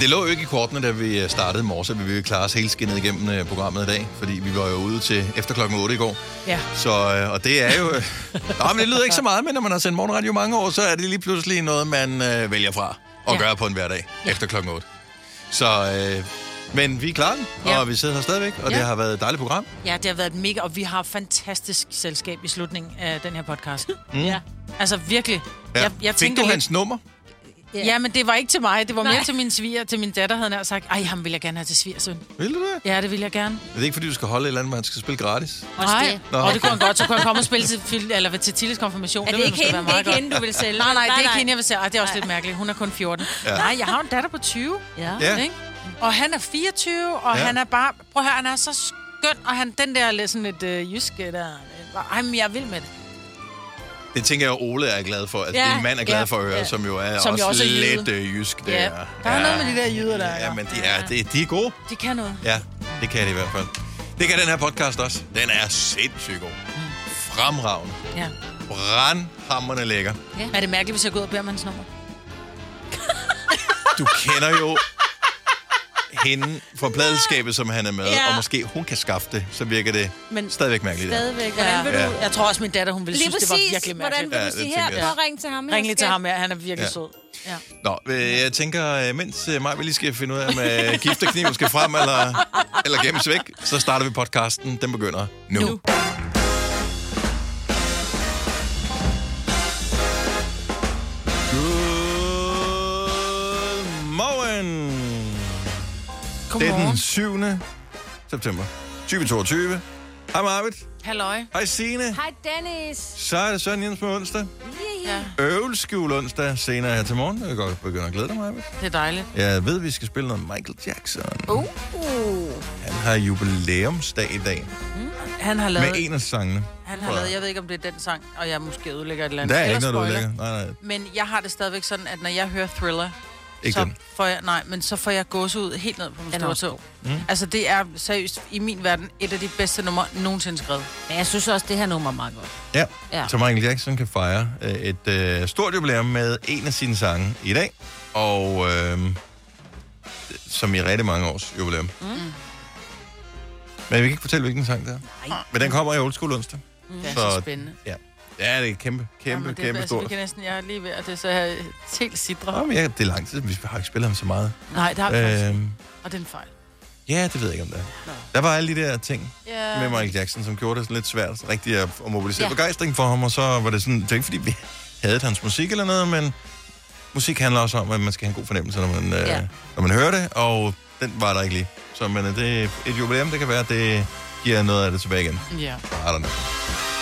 Men det lå jo ikke i kortene, da vi øh, startede i morges, at vi ville klare os helt skinnet igennem øh, programmet i dag, fordi vi var jo ude til efter klokken 8 i går. Ja. Så, øh, og det er jo... Nå, men det lyder ikke så meget, men når man har sendt morgenradio mange år, så er det lige pludselig noget, man øh, vælger fra og Ja. gøre på en hverdag ja. efter klokken 8. Så, øh, men vi er klar, Ja. og vi sidder her stadigvæk, og Ja. det har været et dejligt program. Ja, det har været mega, og vi har fantastisk selskab i slutningen af den her podcast. Mm. Ja. Altså virkelig. Ja. Jeg, jeg Fik du lidt- hans nummer? Ja, men det var ikke til mig. Det var mere Nej. til min sviger, til min datter, havde han sagt. Ej, ham vil jeg gerne have til svigersøn. Vil du det? Ja, det vil jeg gerne. Er det ikke, fordi du skal holde et eller andet, man skal spille gratis? Nej, det. Nå, og det kunne han godt. Så kunne han komme og spille til, fil- eller til Tilles konfirmation. Er det, ville ikke hende, det er ikke hende, du vil sælge? Nej, nej, det er ikke hende, jeg vil sige. Ej, det er også lidt mærkeligt. Hun er kun 14. Ja. Nej, jeg har en datter på 20. Ja. Ja. Ikke? Og han er 24, og Ja. han er bare... Prøv at høre, han er så skøn, og han, den der lidt sådan lidt øh, jyske der... Ej, men jeg vil med det. Det tænker jeg, Ole er glad for. Altså, Ja, ja, din mand er glad ja, for at høre, ja. som jo er Som også, også er lidt øh, jysk. Der. Ja. Der er noget med de der jyder der. Ja, men de er, de, de er gode. De kan noget. Ja, det kan de i hvert fald. Det kan den her podcast også. Den er sindssygt god. Fremragende. Ja. Brandhammerne lækker. Er det mærkeligt, hvis jeg går ud og beder om hans nummer? Du kender jo hende fra pladeskabet, som han er med, Ja. og måske hun kan skaffe det, så virker det Men- stadigvæk mærkeligt. Stadigvæk. Hvordan vil Ja. du... Jeg tror også, min datter, hun ville Lige synes, det var præcis. virkelig Hvordan mærkeligt. vil Ja, du det sige her? Prøv at ringe til ham. Ring lige til ham, ja. Han er virkelig Ja. sød. Ja. Nå, øh, jeg tænker, øh, mens øh, mig lige skal finde ud af, om øh, gift og kniven skal frem eller, eller gemmes væk, så starter vi podcasten. Den begynder nu. nu. Det er den 7. september 2022. Hej Marvitt. Halløj. Hej Signe. Hej Dennis. Så er det Søren Jens med onsdag. Ja, Øvelskjul onsdag senere her til morgen. Jeg kan godt begynde at glæde dig, Marvitt. det er dejligt. Jeg ved, vi skal spille noget Michael Jackson. Uh. Han har jubilæumsdag i dag Han har med lavet... en af sangene. Han har lavet, jeg ved ikke, om det er den sang, og jeg måske ødelægger et eller andet. Der er Eller ikke noget, du. Nej, nej, Men jeg har det stadigvæk sådan, at når jeg hører Thriller, ikke så den. får jeg, nej, men så får jeg gås ud helt ned på min store tog. Mm. Altså, det er seriøst i min verden et af de bedste numre nogensinde skrevet. Men jeg synes også, det her nummer er meget godt. Ja. Ja. Så Michael Jackson kan fejre øh, et øh, stort jubilæum med en af sine sange i dag. Og øh, som i rigtig mange års jubilæum. Mm. Men jeg vil ikke fortælle, hvilken sang det er. Nej. Men den kommer i Old School onsdag. Det er Så- så spændende. Ja. Ja, det er kæmpe, kæmpe, Jamen, det, er- kæmpe altså, vi stort. kan næsten, jeg er lige ved, at det er så her helt sidre. Nå, men ja, det er lang tid, vi har ikke spillet ham så meget. Nej, det har vi faktisk. Øh, Og det er en fejl. ja, det ved jeg ikke, om det er. Nå. Der var alle de der ting, Ja. med Michael Jackson, som gjorde det sådan lidt svært rigtig at, at mobilisere ja. Ja. begejstring for ham, og så var det sådan, det er ikke fordi vi havde hans musik eller noget, men musik handler også om, at man skal have en god fornemmelse, når man, ja. Ja. øh, når man hører det, og den var der ikke lige. Så men, øh, det er et jubilæum, det kan være, det giver noget af det tilbage igen. Ja, I don't know.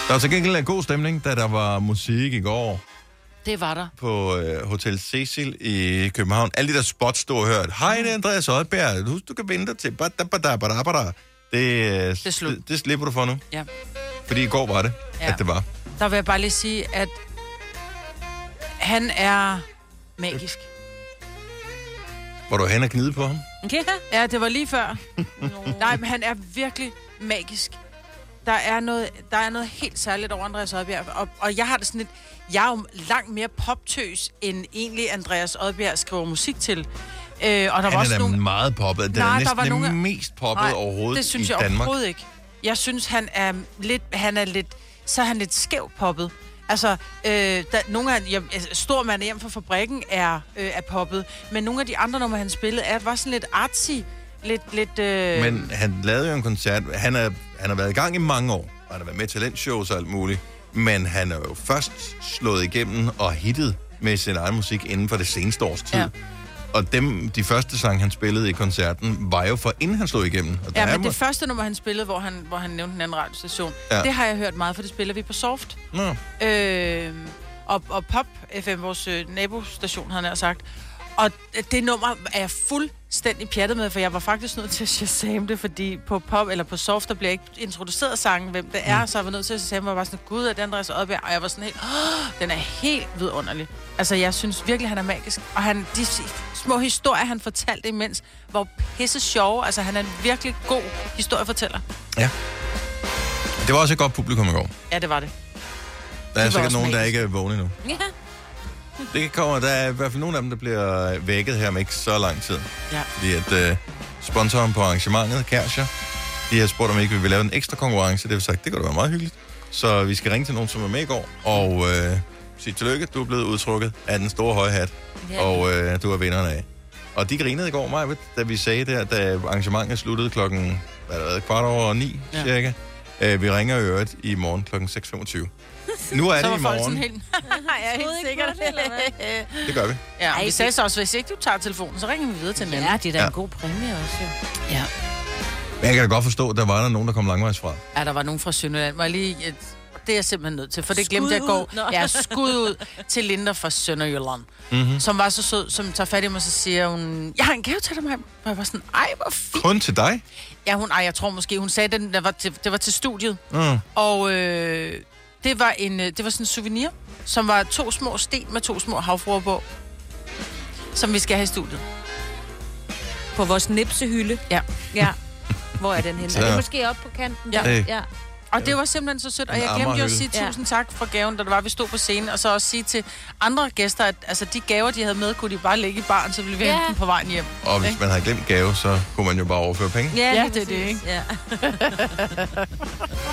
Der var til gengæld en god stemning, da der var musik i går det var der. på øh, Hotel Cecil i København. Alle de der spots, du har hørt. Hej, det er Andreas Oddbjerg. Husk, du kan vinde dig til. Bada, bada, bada, bada. Det, øh, er slut. det, det slipper du for nu. Ja. Fordi i går var det, ja. Ja. at det var. Der vil jeg bare lige sige, at han er magisk. Var du hen og gnide på ham? Okay. Ja, det var lige før. Nej, men han er virkelig magisk. Der er noget, der er noget helt særligt over Andreas Oddbjerg, og, og jeg har det sådan lidt... Jeg er jo langt mere poptøs, end egentlig Andreas Oddbjerg skriver musik til. Øh, og der var Han er også da nogle... meget poppet. Den Nej, er der næsten var det nogle- mest poppet Nej, overhovedet det synes i jeg Danmark. overhovedet ikke. Jeg synes, han er lidt... Han er lidt så er han lidt skævt poppet. Altså, øh, der, nogle af... Jeg, altså, stor mand hjem fra fabrikken er, øh, er poppet, men nogle af de andre numre, han spillede, er, var sådan lidt artsy. Lidt... lidt øh, Men han lavede jo en koncert. Han, er, han har været i gang i mange år. og Han har været med til talentshows og alt muligt. Men han er jo først slået igennem og hittet med sin egen musik inden for det seneste års tid. Ja. Og dem, de første sange, han spillede i koncerten, var jo for inden han slog igennem. Og Ja, men må- det første nummer, han spillede, hvor han, hvor han nævnte en anden radiostation, Ja. det har jeg hørt meget, for det spiller vi på Soft. Nå. Øh, og, og Pop FM, vores øh, nabostation, havde han sagt. Og det nummer er jeg fuldstændig pjattet med, for jeg var faktisk nødt til at shazam det, fordi på Pop eller på Soft, der bliver ikke introduceret sangen, hvem det er, mm. så jeg var nødt til at shazam, og jeg var sådan, gud, er det Andreas Oddbjerg? Og jeg var sådan helt, "Åh, den er helt vidunderlig. Altså, jeg synes virkelig, han er magisk. Og han, de små historier, han fortalte imens, var pisse sjove. Altså, han er en virkelig god historiefortæller. Ja. Det var også et godt publikum i går. Ja, det var det. Der er var sikkert nogen, der magisk. ikke er vågne endnu. Ja. Det kommer, der er i hvert fald nogle af dem, der bliver vækket her om ikke så lang tid. Ja. Fordi at øh, sponsoren på arrangementet, Kærsia, de har spurgt, om ikke vi vil lave en ekstra konkurrence. Det har vi sagt, det kunne da være meget hyggeligt. Så vi skal ringe til nogen, som er med i går, og øh, sige tillykke, du er blevet udtrukket af den store høje hat, Ja. og øh, du er vinderen af. Og de grinede i går, Maja, da vi sagde det, da arrangementet sluttede klokken hvad er det, kvart over ni. Ja. cirka. Øh, vi ringer i øvrigt i morgen klokken 6.25. Nu er Så det i morgen. sådan helt... ja, Troede helt ikke sikkert. på det? Det gør vi. ja, Ej, vi det- sagde så også, hvis ikke du tager telefonen, så ringer vi videre til den Ja, det er da Ja. en god præmie også, jo. Ja. Men jeg kan da godt forstå, at der var der nogen, der kom langvejs fra. Ja, der var nogen fra Sønderland. Må jeg lige... Et, det er jeg simpelthen nødt til, for det Skud glemte jeg ud. går. Nå. Ja, skud ud til Linda fra Sønderjylland, Mm-hmm. som var så sød, som tager fat i mig, og så siger hun, jeg har en gave til dig, Maja. Og jeg var sådan, ej, hvor fint. Kun til dig? Ja, hun, ej, jeg tror måske, hun sagde, den, der var til, det var til studiet. Mm. Og øh, det var en, øh, det var sådan en souvenir, som var to små sten med to små havfruer på, som vi skal have i studiet. På vores nipsehylde. Ja. Ja. Hvor er den henne? Så- Er det måske oppe på kanten? Ja. der? Hey. ja. Og det var simpelthen så sødt, og En jeg glemte jo at sige Ja. tusind tak for gaven, da det var, vi stod på scenen, og så også sige til andre gæster, at altså, de gaver, de havde med, kunne de bare lægge i baren, så ville vi Ja. hente dem på vejen hjem. Og hvis Ikke? man havde glemt gave, så kunne man jo bare overføre penge. Ja, Ja, det er det, ikke? Ja.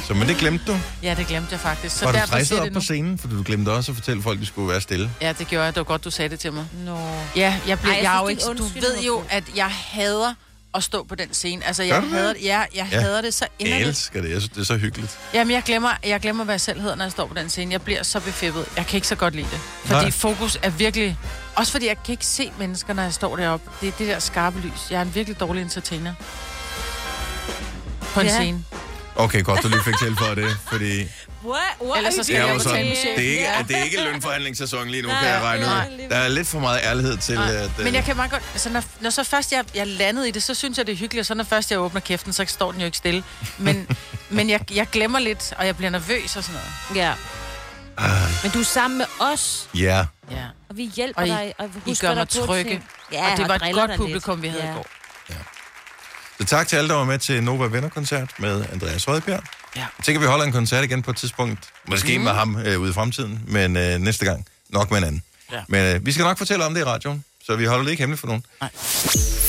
Så, men det glemte du. Ja, det glemte jeg faktisk. Så Var du stresset op på scenen? For du glemte også at fortælle folk, at de skulle være stille. Ja, det gjorde jeg. Det var godt, du sagde det til mig. Nå. Ja, jeg, blev, Ej, jeg jeg, er jo ikke, du ved jo, at jeg hader at stå på den scene. Altså, jeg hader det. Ja, jeg Ja. hader det så Jeg inderligt. elsker det. Jeg synes, det er så hyggeligt. Jamen, jeg glemmer, jeg glemmer, hvad jeg selv hedder, når jeg står på den scene. Jeg bliver så befippet. Jeg kan ikke så godt lide det. Fordi Nej. Fokus er virkelig... Også fordi jeg kan ikke se mennesker, når jeg står deroppe. Det er det der skarpe lys. Jeg er en virkelig dårlig entertainer. På en Ja. scene. Okay, godt, du lige fik tilføjet det, fordi What? What? Ellers så skal jeg jo sådan, det er ikke, Ja. det er ikke lønforhandlingssæson lige nu, Nej, kan jeg regne ud. Der er lidt for meget ærlighed til, Nej, at... øh, Men jeg kan meget godt... Altså, når, når så først jeg, jeg landede i det, så synes jeg, det er hyggeligt. Og så når først jeg åbner kæften, så står den jo ikke stille. Men, men jeg, jeg glemmer lidt, og jeg bliver nervøs og sådan noget. Ja. Men du er sammen med os, Ja, Ja. og vi hjælper Og I- dig. Og vi gør dig mig på trygge. Ja, og det var et godt publikum, lidt. vi havde ja. i går. så tak til alle, der var med til Nova Venner-koncert med Andreas Rødbjerg. Ja. Jeg tænker, vi holder en koncert igen på et tidspunkt. Måske mm. med ham øh, ude i fremtiden, men øh, næste gang nok med en anden. Ja. Men øh, vi skal nok fortælle om det i radioen, så vi holder det ikke hemmeligt for nogen.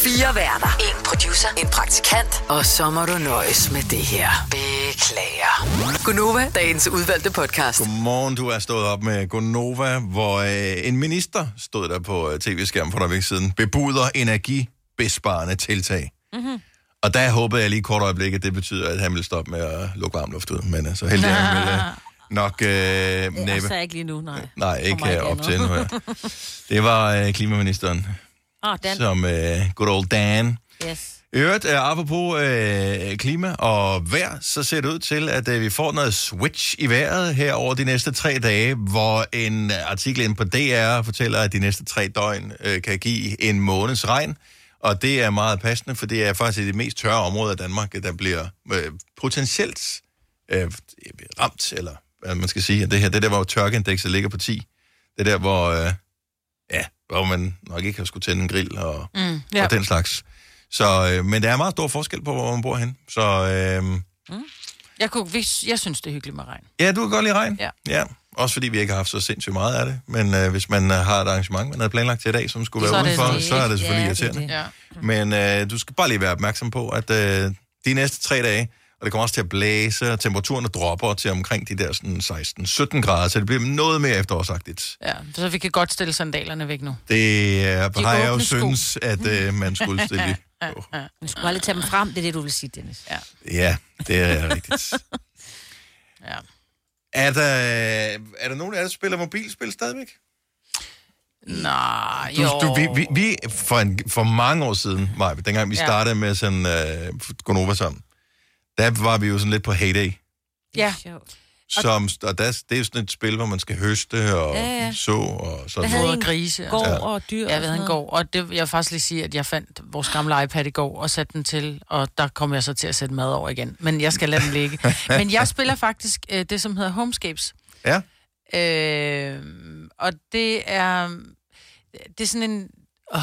Fire værter. En producer. En praktikant. Og så må du nøjes med det her. Beklager. Gunova, dagens udvalgte podcast. Godmorgen, du er stået op med Gonova, hvor øh, en minister stod der på øh, tv-skærmen for der væk siden, bebuder energibesparende tiltag. Mm-hmm. Og der håbede jeg lige kort øjeblik, at det betyder, at han vil stoppe med at lukke varm luft ud. Men altså, heldig er han vil øh, nok øh, næppe. så er ikke lige nu, nej. Nej, ikke øh, op til her. Det var øh, klimaministeren, oh, Dan. som øh, good old Dan. Yes. I øvrigt, uh, apropos øh, klima og vejr, så ser det ud til, at øh, vi får noget switch i vejret her over de næste tre dage, hvor en øh, artikel inde på DR fortæller, at de næste tre døgn øh, kan give en måneds regn. Og det er meget passende, for det er faktisk det mest tørre område af Danmark, der bliver øh, potentielt øh, ramt, eller hvad man skal sige. Det her, det er der, hvor tørkeindekset ligger på 10. Det er der, hvor, øh, ja, hvor man nok ikke har skulle tænde en grill og, Mm, ja. og den slags. Så, øh, men der er meget stor forskel på, hvor man bor hen. Så øh, Jeg, kunne, jeg synes, det er hyggeligt med regn. ja, du kan godt lide regn. Ja. ja. Også fordi vi ikke har haft så sindssygt meget af det. Men øh, hvis man øh, har et arrangement, man havde planlagt til i dag, som skulle Så være er det udenfor, det, så er det selvfølgelig Ja, er irriterende. det. Ja. Men øh, du skal bare lige være opmærksom på, at øh, de næste tre dage, og det kommer også til at blæse, og temperaturerne dropper til omkring de der sådan 16-17 grader, så det bliver noget mere efterårsagtigt. ja. Så vi kan godt stille sandalerne væk nu. Det øh, har jeg jo sko. synes, at øh, man skulle stille på. Du skulle aldrig tage dem frem, det er det, du vil sige, Dennis. Ja. Ja, det er rigtigt. ja. Er der, er der nogen af jer, der spiller mobilspil stadigvæk? Nej, Du, jo. du, vi, vi, vi, for, en, for mange år siden, Maja, dengang vi Ja. startede med sådan øh, Gonova sammen, der var vi jo sådan lidt på heyday. Ja. Som, og der, det er jo sådan et spil, hvor man skal høste og Ja, ja. så og sådan havde noget. Både en grise. Gård Ja. og dyr Jeg og ved, sådan han noget. går. Og det, jeg vil faktisk lige sige, at jeg fandt vores gamle iPad i går og satte den til, og der kom jeg så til at sætte mad over igen. Men jeg skal lade den ligge. Men jeg spiller faktisk øh, det, som hedder Homescapes. Ja, Øh, og det er, det er sådan en... Åh,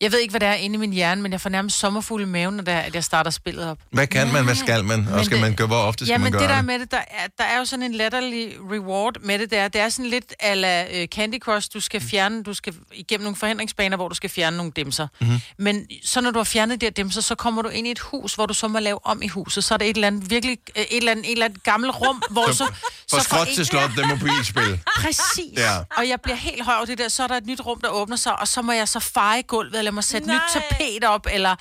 Jeg ved ikke, hvad det er inde i min hjerne, men jeg får nærmest sommerfugle i maven, når det er, at jeg starter spillet op. Hvad kan man, hvad skal man, og skal det- man gøre, hvor ofte skal ja, man gøre det der det? med det, der er, der er jo sådan en latterlig reward med det der. Det er sådan lidt ala uh, Candy Crush, du skal fjerne, du skal igennem nogle forhindringsbaner, hvor du skal fjerne nogle dimser. Mhm. Mm-hmm. Men så når du har fjernet de her dimser, så kommer du ind i et hus, hvor du så må lave om i huset. Så er der et eller andet virkelig, øh, et eller andet, et eller andet gammelt rum, hvor så... Så skråt en- til slot, det mobilspil. Præcis. Ja. Og jeg bliver helt høj over det der, så er der et nyt rum, der åbner sig, og så må jeg så feje gulvet, eller jeg må sætte Nej. nyt tapet op, eller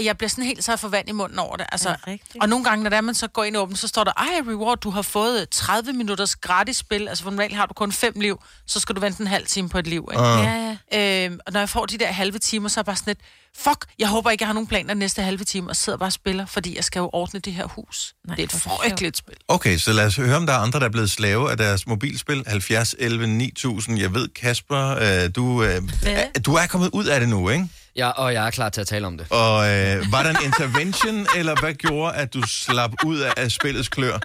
jeg bliver sådan helt så for vand i munden over det. Altså, rigtigt? og nogle gange, når det er, man så går ind og åbner, så står der, ej, reward, du har fået 30 minutters gratis spil. Altså, for normalt har du kun fem liv, så skal du vente en halv time på et liv. Ikke? Ah. Ja, ja. Øhm, og når jeg får de der halve timer, så er jeg bare sådan lidt, fuck, jeg håber ikke, jeg har nogen planer næste halve time, og sidder bare og spiller, fordi jeg skal jo ordne det her hus. Nej, det er et frygteligt spil. Okay, så lad os høre, om der er andre, der er blevet slave af deres mobilspil. 70, 11, 9000. Jeg ved, Kasper, øh, du, øh, er, du er kommet ud af det nu, ikke? Ja, og jeg er klar til at tale om det. Og øh, var der en intervention, eller hvad gjorde, at du slap ud af, af spillets klør?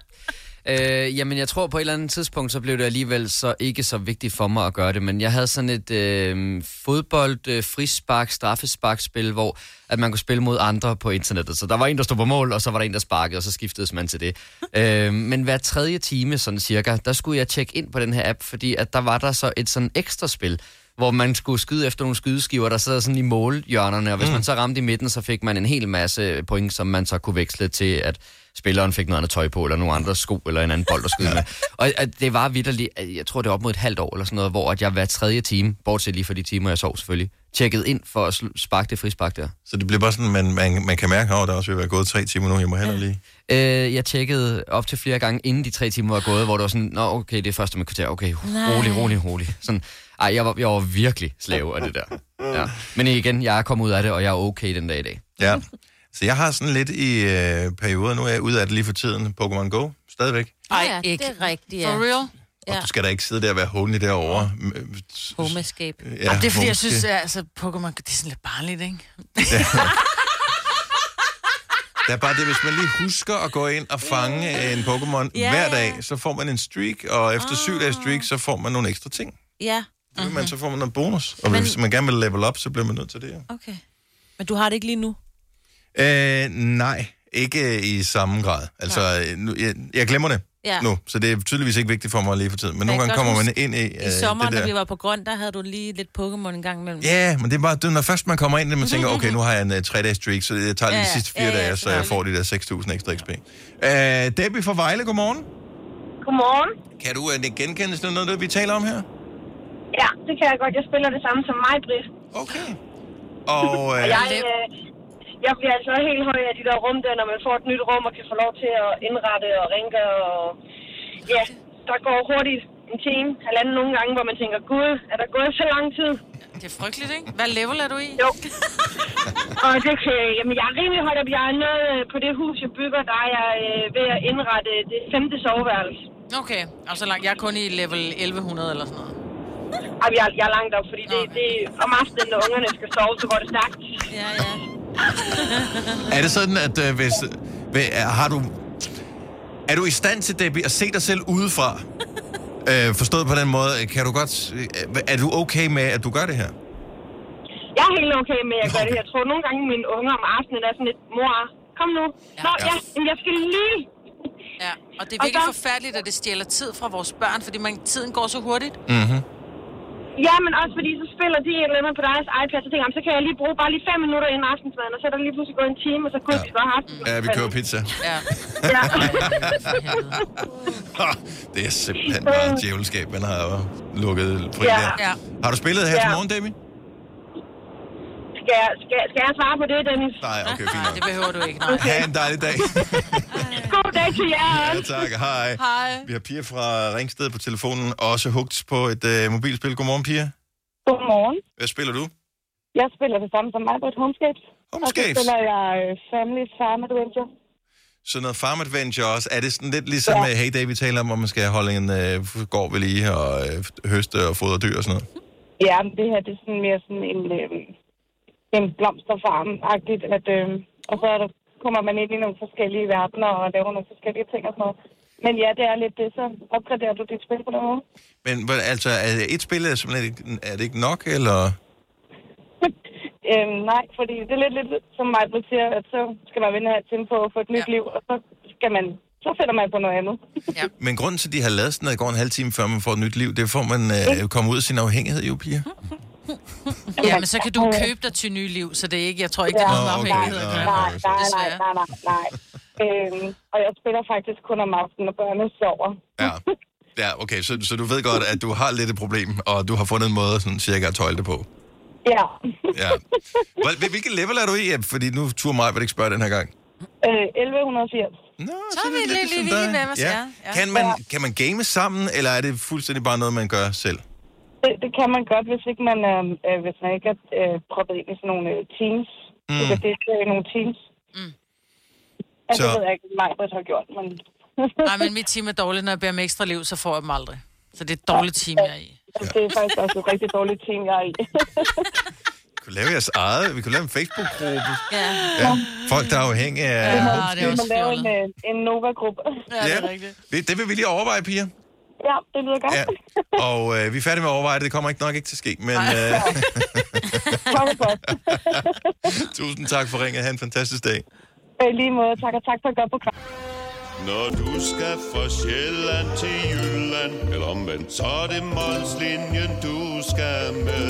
Øh, jamen, jeg tror på et eller andet tidspunkt, så blev det alligevel så ikke så vigtigt for mig at gøre det. Men jeg havde sådan et øh, fodbold, øh, frispark, straffesparkspil, hvor at man kunne spille mod andre på internettet. Så der var en, der stod på mål, og så var der en, der sparkede, og så skiftedes man til det. øh, men hver tredje time, sådan cirka, der skulle jeg tjekke ind på den her app, fordi at der var der så et sådan ekstra spil, hvor man skulle skyde efter nogle skydeskiver, der sad sådan i målhjørnerne, og hvis mm. man så ramte i midten, så fik man en hel masse point, som man så kunne veksle til, at spilleren fik noget andet tøj på, eller nogle andre sko, eller en anden bold at skyde med. Og at det var vidderligt, jeg tror det var op mod et halvt år, eller sådan noget, hvor at jeg hver tredje time, bortset lige for de timer, jeg sov selvfølgelig, tjekkede ind for at sparke det frispark der. Så det bliver bare sådan, man, man, man kan mærke, at der også vil være gået tre timer nu. Jeg må heller lige... Øh, jeg tjekkede op til flere gange, inden de tre timer var gået, hvor det var sådan, nå okay, det er første med kvarter, okay, rolig, rolig, rolig. Sådan, ej, jeg var, jeg var virkelig slave af det der. Ja. Men igen, jeg er kommet ud af det, og jeg er okay den dag i dag. Ja. Så jeg har sådan lidt i øh, perioder, nu er jeg ude af det lige for tiden, Pokémon Go, stadigvæk. Ej, ja, det er rigtigt, ja. For real? Og Ja. du skal da ikke sidde der og være håndelig derovre. Home escape. Ja, Ja, det er fordi, jeg synes, at altså, Pokémon, det er sådan lidt barnligt, ikke? Det er bare det, hvis man lige husker at gå ind og fange en Pokémon Ja, hver ja. dag, så får man en streak, og efter syv dages streak, så får man nogle ekstra ting. Ja, Mm-hmm. Men så får man noget bonus. Og hvis man gerne vil level up, så bliver man nødt til det. ja. okay. Men du har det ikke lige nu? Øh, nej, ikke i samme grad. Altså, øh, nu, jeg, jeg glemmer det Ja. nu, så det er tydeligvis ikke vigtigt for mig lige for tiden. Men Jeg nogle gange kommer man ind i øh, I sommer, det når der. vi var på grøn, der havde du lige lidt Pokémon en gang imellem. Ja, men det er bare, det, er, når først man kommer ind, og man tænker, okay, nu har jeg en uh, tre-dages streak, så jeg tager lige Ja, de sidste fire Ja, ja, dage, så jeg får de der 6.000 ekstra XP. Uh, Debbie fra Vejle, godmorgen. Godmorgen. Kan du uh, genkende sådan noget, vi taler om her? Ja, det kan jeg godt. Jeg spiller det samme som mig, Britt. Okay. Og uh, Og jeg, øh, jeg bliver altså helt høj af de der rum der, når man får et nyt rum og kan få lov til at indrette og rengøre. Og... Ja, der går hurtigt en time, halvanden nogle gange, hvor man tænker, gud, er der gået så lang tid? Det er frygteligt, ikke? Hvad level er du i? Jo. og det kan, jamen, jeg er rimelig højt op. Jeg er nede øh, på det hus, jeg bygger, der er jeg øh, ved at indrette det femte soveværelse. Okay, og så langt. Jeg er kun i level 1100 eller sådan noget. Og jeg, jeg er langt op, fordi det, det, om aftenen, når ungerne skal sove, så går det stærkt. Ja, ja. er det sådan, at uh, hvis... Ved, har du... Er du i stand til, Debbie, at se dig selv udefra? uh, forstået på den måde, kan du godt... Uh, er du okay med, at du gør det her? Jeg er helt okay med at gøre det. Jeg tror nogle gange, mine unger om aftenen er sådan lidt, mor, kom nu. Nå, Ja. ja, jeg skal lige. Ja, og det er Og virkelig så- forfærdeligt, at det stjæler tid fra vores børn, fordi man, tiden går så hurtigt. Mm-hmm. Ja, men også fordi så spiller de et eller andet på deres iPad, så tænker jeg, "Jamen, så kan jeg lige bruge bare lige fem minutter inden aftensmaden, og så er der lige pludselig gået en time, og så kunne Ja. vi bare have Ja, vi køber pizza. Ja. Ja. det er simpelthen bare djævelskab, man har lukket fri Ja. der. Ja. Har du spillet her Ja. til morgen, Debbie? skal, jeg, skal, skal jeg svare på det, Dennis? Nej, okay, fint Nej, det behøver du ikke, nej. Ha' en dejlig dag. God dag til jer ja, også. tak. Hej. Hej. Vi har Pia fra Ringsted på telefonen, også hugt på et øh, mobilspil. Godmorgen, Pia. Godmorgen. Hvad spiller du? Jeg spiller det samme som mig på et Homescapes. Homescapes. Og så spiller jeg øh, Family Farm Adventure. Så noget Farm Adventure også. Er det sådan lidt ligesom ja. Hey Day, vi taler om, hvor man skal holde en øh, gård ved lige og øh, høste og fodre dyr og sådan noget? Ja, men det her det er sådan mere sådan en, øh, en blomsterfarm-agtigt, at, øh, og så er der, kommer man ind i nogle forskellige verdener og laver nogle forskellige ting og sådan noget. Men ja, det er lidt det, så opgraderer du dit spil på den måde. Men altså, er et spil er, simpelthen ikke, er det ikke nok, eller? Øhm, nej, fordi det er lidt, lidt som mig siger, at så skal man vinde til på at få et nyt Ja. liv, og så skal man, så finder man på noget andet. Men grunden til, at de har lavet sådan, det går en halv time, før man får et nyt liv, det at man øh, kommer ud af sin afhængighed, jo, piger. Ja, men så kan du købe dig til nye liv, så det er ikke, jeg tror ikke, det er noget okay. afhængighed. Nej, nej, nej, nej, nej, nej. Øhm, og jeg spiller faktisk kun om aftenen, når børnene sover. Ja. Ja, okay, så, så du ved godt, at du har lidt et problem, og du har fundet en måde sådan cirka at tøjle det på. Ja. Ja. Hvilket level er du i? Fordi nu turde mig, vil ikke spørge den her gang. Øh, 1180. Nå, Så er vi lidt ligesom lige- lige dig. med os, ja. Ja. Kan, man, kan man game sammen, eller er det fuldstændig bare noget, man gør selv? Det, det kan man godt, hvis ikke man, øh, øh, hvis man ikke er øh, proppet ind i sådan nogle øh, teams. Mm. Du kan deltage i nogle teams. Mm. Altså, Så- det ved jeg ikke, hvad mig har gjort, men... Nej, men mit team er dårligt. Når jeg beder om ekstra liv, så får jeg dem aldrig. Så det er et dårligt team, jeg er i. det er faktisk også et rigtig dårligt team, jeg er i. Vi kunne lave jeres eget. Vi kunne lave en Facebook-gruppe. Ja. Ja. Folk, der er afhængige af... Ja, det er Vi også må lave en, fjollet. øh, en Nova-gruppe. Ja, det er rigtigt. Det, det vil vi lige overveje, piger. Ja, det lyder godt. Ja. Og øh, vi er færdige med at overveje det. Det kommer ikke nok ikke til at ske, men øh, Tak for godt. tusind tak for ringet. Ha' en fantastisk dag. Øh, lige måde, tak og tak for et godt program. Når du skal fra Sjælland til Jylland Eller omvendt, så er det Molslinjen, du skal med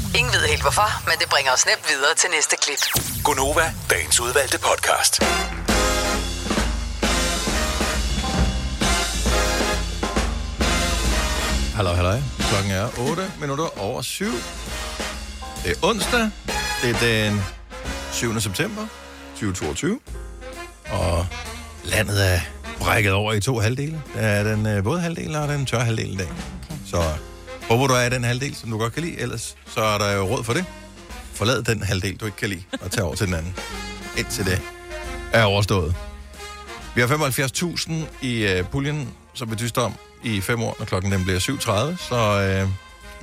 Ingen ved helt hvorfor, men det bringer os nemt videre til næste klip. Gunova, dagens udvalgte podcast. Hallo, hallo. Klokken er 8 minutter over 7. Det er onsdag. Det er den 7. september 2022. Og landet er brækket over i to halvdele. Der er den øh, våde halvdel og den tørre halvdel i dag. Så håber du er i den halvdel, som du godt kan lide. Ellers så er der jo råd for det. Forlad den halvdel, du ikke kan lide, og tag over til den anden. Indtil det er overstået. Vi har 75.000 i øh, puljen, som vi dyster om i fem år, når klokken den bliver 7.30. Så øh,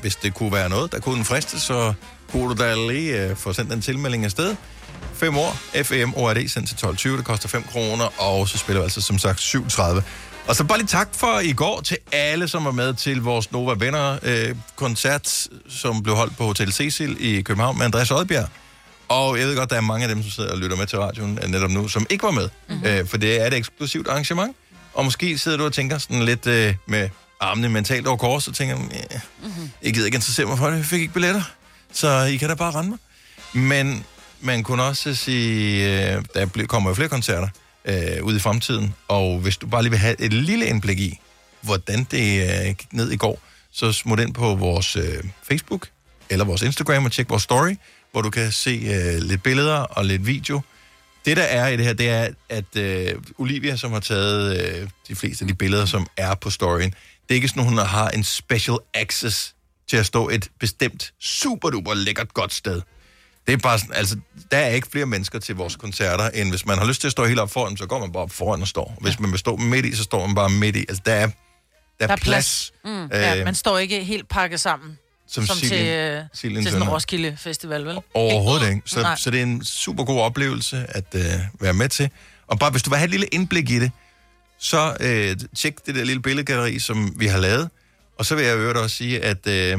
hvis det kunne være noget, der kunne friste, så kunne du da lige øh, få sendt en tilmelding afsted. 5 år, FM ORD sendt til 12.20, det koster 5 kroner, og så spiller vi altså som sagt 7.30. Og så bare lige tak for i går til alle, som var med til vores Nova Venner øh, koncert, som blev holdt på Hotel Cecil i København med Andreas Oddbjerg. Og jeg ved godt, der er mange af dem, som sidder og lytter med til radioen øh, netop nu, som ikke var med. Mm-hmm. Øh, for det er et eksklusivt arrangement. Og måske sidder du og tænker sådan lidt øh, med armene mentalt over kors, og tænker, Mhm. jeg gider ikke interessere mig for det, jeg fik ikke billetter. Så I kan da bare rende mig. Men man kunne også sige, øh, der kommer jo flere koncerter øh, ude i fremtiden, og hvis du bare lige vil have et lille indblik i, hvordan det øh, gik ned i går, så smut ind på vores øh, Facebook eller vores Instagram og tjek vores story, hvor du kan se øh, lidt billeder og lidt video. Det, der er i det her, det er, at øh, Olivia, som har taget øh, de fleste af de billeder, som er på storyen, det er ikke sådan, hun har en special access til at stå et bestemt super duper lækkert godt sted. Det er bare sådan, altså, der er ikke flere mennesker til vores koncerter, end hvis man har lyst til at stå helt op foran, så går man bare op foran og står. Hvis man vil stå midt i, så står man bare midt i. Altså, der er, der er, Der er plads. Mm, Øh, ja, man står ikke helt pakket sammen, som, som, Silje- til, øh, Silje til sådan en. Roskilde Festival, vel? Overhovedet ikke. Så, Nej. så det er en super god oplevelse at øh, være med til. Og bare hvis du vil have et lille indblik i det, så øh, tjek det der lille billedgalleri, som vi har lavet. Og så vil jeg øvrigt også sige, at øh,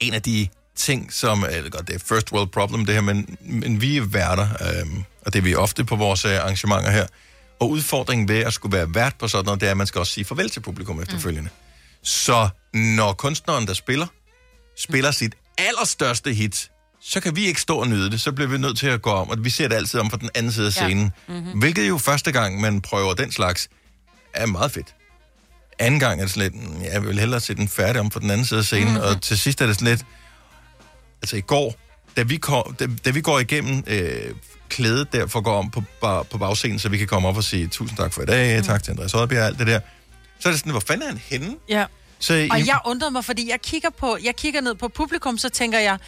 en af de ting, som... Jeg ved godt, det er first world problem, det her, men, men vi er værter, øh, og det er vi ofte på vores øh, arrangementer her. Og udfordringen ved at skulle være vært på sådan noget, det er, at man skal også sige farvel til publikum efterfølgende. Mm. Så når kunstneren, der spiller, spiller sit allerstørste hit, så kan vi ikke stå og nyde det. Så bliver vi nødt til at gå om, og vi ser det altid om fra den anden side af Ja. scenen. Ja. Mhm. Mm-hmm. Hvilket jo første gang, man prøver den slags, er meget fedt. Anden gang er det sådan lidt, "Mm, jeg vil hellere se den færdig om på den anden side af scenen, mm-hmm. og til sidst er det sådan lidt, altså i går, da vi, kom, da, da vi går igennem øh, klædet der for at gå om på, bar, på bagscenen, så vi kan komme op og sige tusind tak for i dag, mm. tak til Andreas Oddbjerg, alt det der. Så er det sådan, hvor fanden er han henne? Ja. Så, Og jeg undrede mig, fordi jeg kigger, på, jeg kigger ned på publikum, så tænker jeg,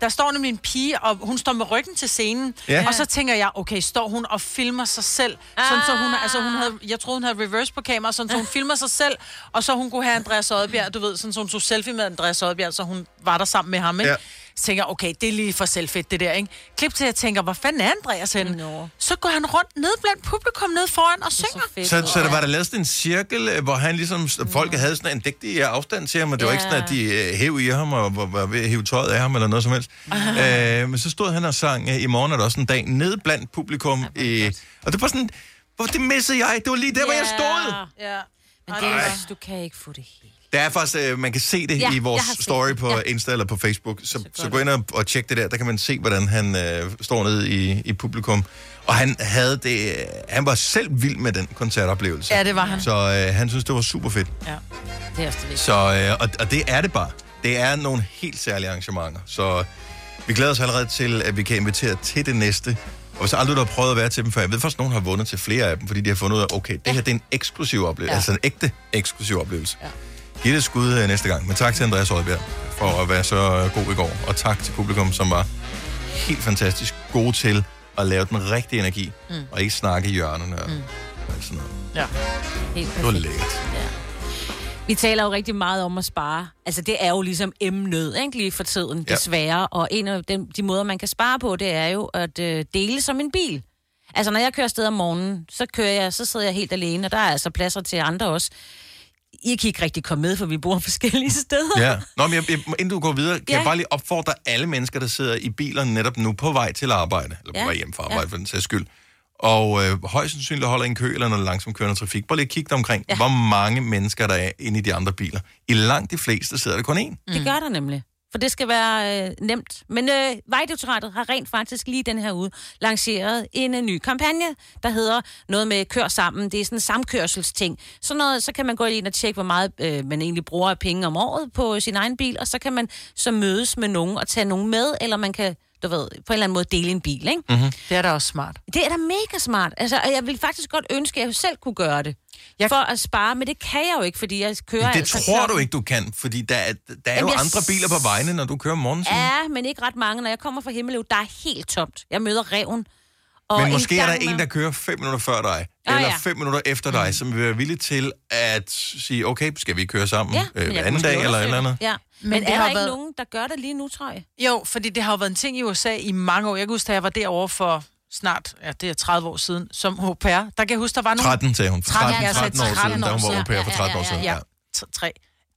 der står nemlig en pige, og hun står med ryggen til scenen, Ja. og så tænker jeg, okay, står hun og filmer sig selv, sådan så hun, altså hun havde, jeg troede, hun havde reverse på kamera, sådan så hun filmer sig selv, og så hun kunne have Andreas Oddbjerg, du ved, sådan så hun tog selfie med Andreas Oddbjerg, så hun var der sammen med ham, ikke? Ja. Så tænker okay, det er lige for selvfedt, det der, ikke? Klip til, at jeg tænker, hvor fanden er Andreas henne? No. Så går han rundt ned blandt publikum ned foran og synger. Så, så der var der lavet sådan en cirkel, øh, hvor han ligesom, folk havde sådan en dægtig afstand til ham, og det var ikke sådan, at de øh, hæv i ham og var, ved at hive tøjet af ham eller noget som helst. Øh, men så stod han og sang, øh, i morgen er der også en dag, ned blandt publikum. i, og det var sådan, hvor det missede jeg. Det var lige der, hvor jeg stod. Ja. Men det er, du kan ikke få det helt. Der er faktisk, øh, man kan se det Ja, i vores story på Ja. Insta eller på Facebook. Så, så gå ind og, og tjek det der. Der kan man se, hvordan han øh, står nede i, i publikum. Og han havde det, øh, han var selv vild med den koncertoplevelse. Ja, det var han. Så øh, han synes, det var super fedt. Ja. Det er også det. Så, øh, og, og det er det bare. Det er nogle helt særlige arrangementer. Så vi glæder os allerede til, at vi kan invitere til det næste. Og hvis aldrig du har prøvet at være til dem før, jeg ved faktisk, at nogen har vundet til flere af dem, fordi de har fundet ud af, okay, det her det er en eksklusiv oplevelse. Ja. Altså en ægte eksklusiv oplevelse. Ja. Giv det et skud øh, næste gang. Men tak til Andreas Oddbjerg for at være så øh, god i går. Og tak til publikum, som var helt fantastisk gode til at lave den rigtige energi. Mm. Og ikke snakke i hjørnerne og, mm. og sådan noget. Ja. Helt Det var perfekt. lækkert. Vi taler jo rigtig meget om at spare. Altså, det er jo ligesom emnet, ikke? Lige for tiden, Ja. desværre. Og en af dem, de måder, man kan spare på, det er jo at øh, dele som en bil. Altså, når jeg kører afsted om morgenen, så kører jeg, så sidder jeg helt alene, og der er altså pladser til andre også. I kan ikke rigtig komme med, for vi bor forskellige steder. Ja. Nå, men jeg, jeg, inden du går videre, kan Ja. jeg bare lige opfordre alle mennesker, der sidder i bilerne netop nu på vej til arbejde, eller på Ja. vej hjem fra arbejde Ja. for den sags skyld, og øh, højst sandsynligt holder i en kø eller noget langsomt kørende trafik. Bare lige kig dig omkring, ja. hvor mange mennesker der er inde i de andre biler. I langt de fleste sidder der kun én. Det gør der nemlig. For det skal være øh, nemt. Men øh, Vejdirektoratet har rent faktisk lige den her uge lanceret en en ny kampagne, der hedder noget med kør sammen. Det er sådan en samkørselsting. Så, noget, så kan man gå ind og tjekke, hvor meget øh, man egentlig bruger af penge om året på sin egen bil, og så kan man så mødes med nogen og tage nogen med, eller man kan du ved, på en eller anden måde dele en bil, ikke? Mm-hmm. Det er da også smart. Det er da mega smart. Altså, og jeg vil faktisk godt ønske, at jeg selv kunne gøre det. Jeg... For at spare, men det kan jeg jo ikke, fordi jeg kører Det altså tror klokken- du ikke, du kan, fordi der er, der er Jamen, jo jeg andre biler på vejene, når du kører om morgenen. Ja, men ikke ret mange. Når jeg kommer fra Himmeløv, der er helt tomt. Jeg møder reven. Og Men måske er der en, der kører fem minutter før dig, Ah, eller ja. fem minutter efter dig, mm. som vil være villig til at sige, okay, skal vi køre sammen Ja, øh, anden dag eller et eller andet? Ja. Men, Men det er har der ikke været- nogen, der gør det lige nu, tror jeg? Jo, fordi det har jo været en ting i USA i mange år. Jeg kan huske, da jeg var derovre for snart, ja, det er 30 år siden, som au pair. Der kan jeg huske, der var nogle... 13, sagde hun. For 13, jeg sagde 13 år siden, da hun var au pair for 13 år siden. Ja, t- tre.